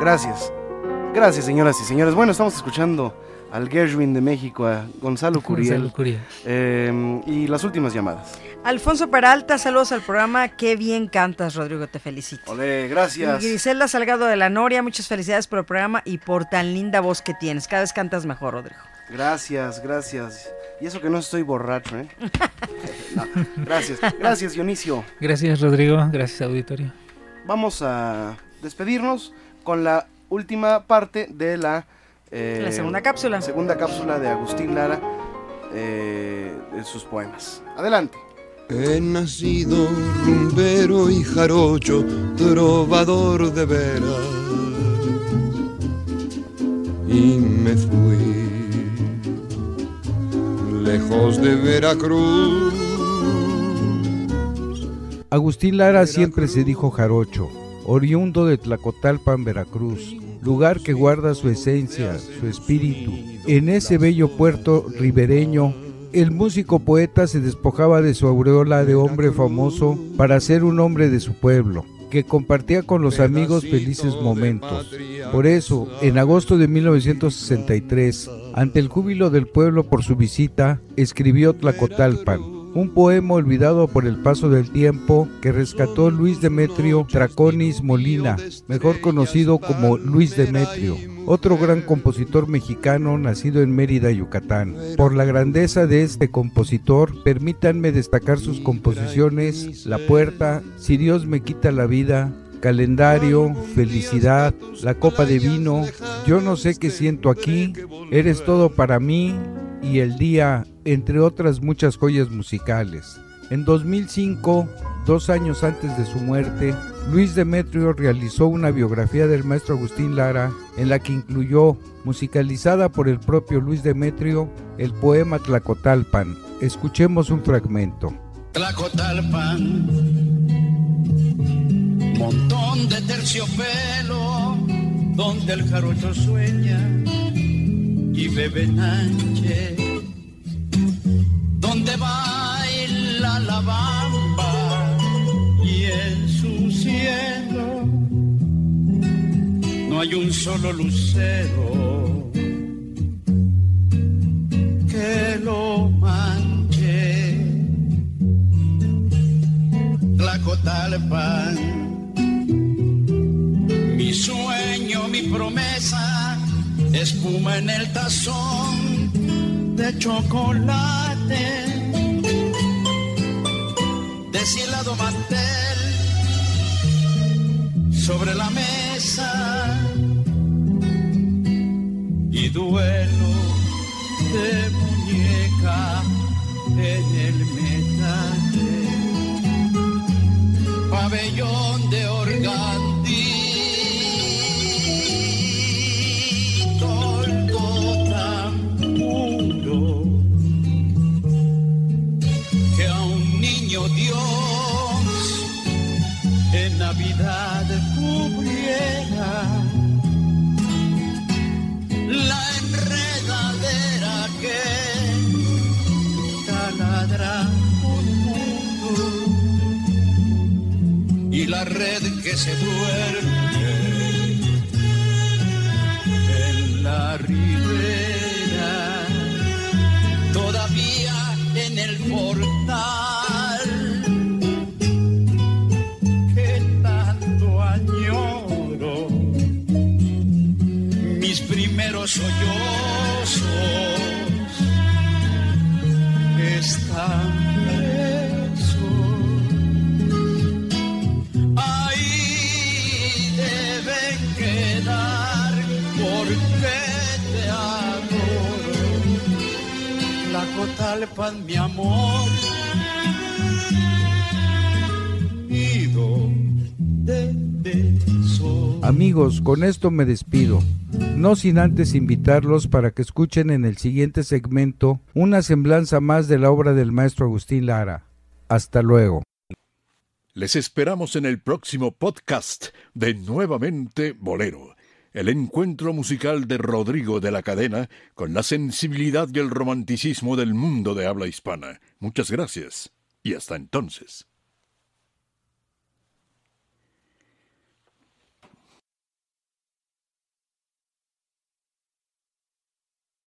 Gracias. Gracias, señoras y señores. Bueno, estamos escuchando al Gershwin de México, a Gonzalo Curiel. Gonzalo Curiel. Eh, y las últimas llamadas. Alfonso Peralta, saludos al programa. Qué bien cantas, Rodrigo, te felicito. Ole, gracias. Griselda Salgado de la Noria, muchas felicidades por el programa y por tan linda voz que tienes. Cada vez cantas mejor, Rodrigo. Gracias, gracias. Y eso que no estoy borracho, ¿eh? [LAUGHS] No, gracias, gracias Dionisio. Gracias, Rodrigo. Gracias, auditorio. Vamos a despedirnos con la última parte de la... eh, La segunda cápsula. Segunda cápsula de Agustín Lara, eh, de sus poemas. Adelante. He nacido rumbero y jarocho, trovador de veras, y me fui lejos de Veracruz. Agustín Lara siempre se dijo jarocho, oriundo de Tlacotalpan, Veracruz, lugar que guarda su esencia, su espíritu. En ese bello puerto ribereño, el músico poeta se despojaba de su aureola de hombre famoso para ser un hombre de su pueblo, que compartía con los amigos felices momentos. Por eso, en agosto de 1963, ante el júbilo del pueblo por su visita, escribió Tlacotalpan, un poema olvidado por el paso del tiempo que rescató Luis Demetrio Traconis Molina, mejor conocido como Luis Demetrio, otro gran compositor mexicano nacido en Mérida, Yucatán. Por la grandeza de este compositor, permítanme destacar sus composiciones La Puerta, Si Dios me quita la vida, calendario, felicidad, la copa de vino, yo no sé qué siento aquí, eres todo para mí y el día, entre otras muchas joyas musicales. En 2005, dos años antes de su muerte, Luis Demetrio realizó una biografía del maestro Agustín Lara en la que incluyó, musicalizada por el propio Luis Demetrio, el poema Tlacotalpan. Escuchemos un fragmento. Tlacotalpan, montón de terciopelo, donde el jarocho sueña y bebe nanche, donde baila la bamba y en su cielo no hay un solo lucero que lo manche. Tlacotalpan, mi sueño, mi promesa, espuma en el tazón de chocolate, deshilado mantel sobre la mesa. Y duelo de muñeca en el metate, pabellón de organdí, la red que se duerme en la ribera. Todavía en el portal que tanto añoro. Mis primeros sollozos están Mi amor. Nido de besos. Amigos, con esto me despido. No sin antes invitarlos para que escuchen en el siguiente segmento una semblanza más de la obra del maestro Agustín Lara. Hasta luego. Les esperamos en el próximo podcast de Nuevamente Bolero, el encuentro musical de Rodrigo de la Cadena con la sensibilidad y el romanticismo del mundo de habla hispana. Muchas gracias y hasta entonces.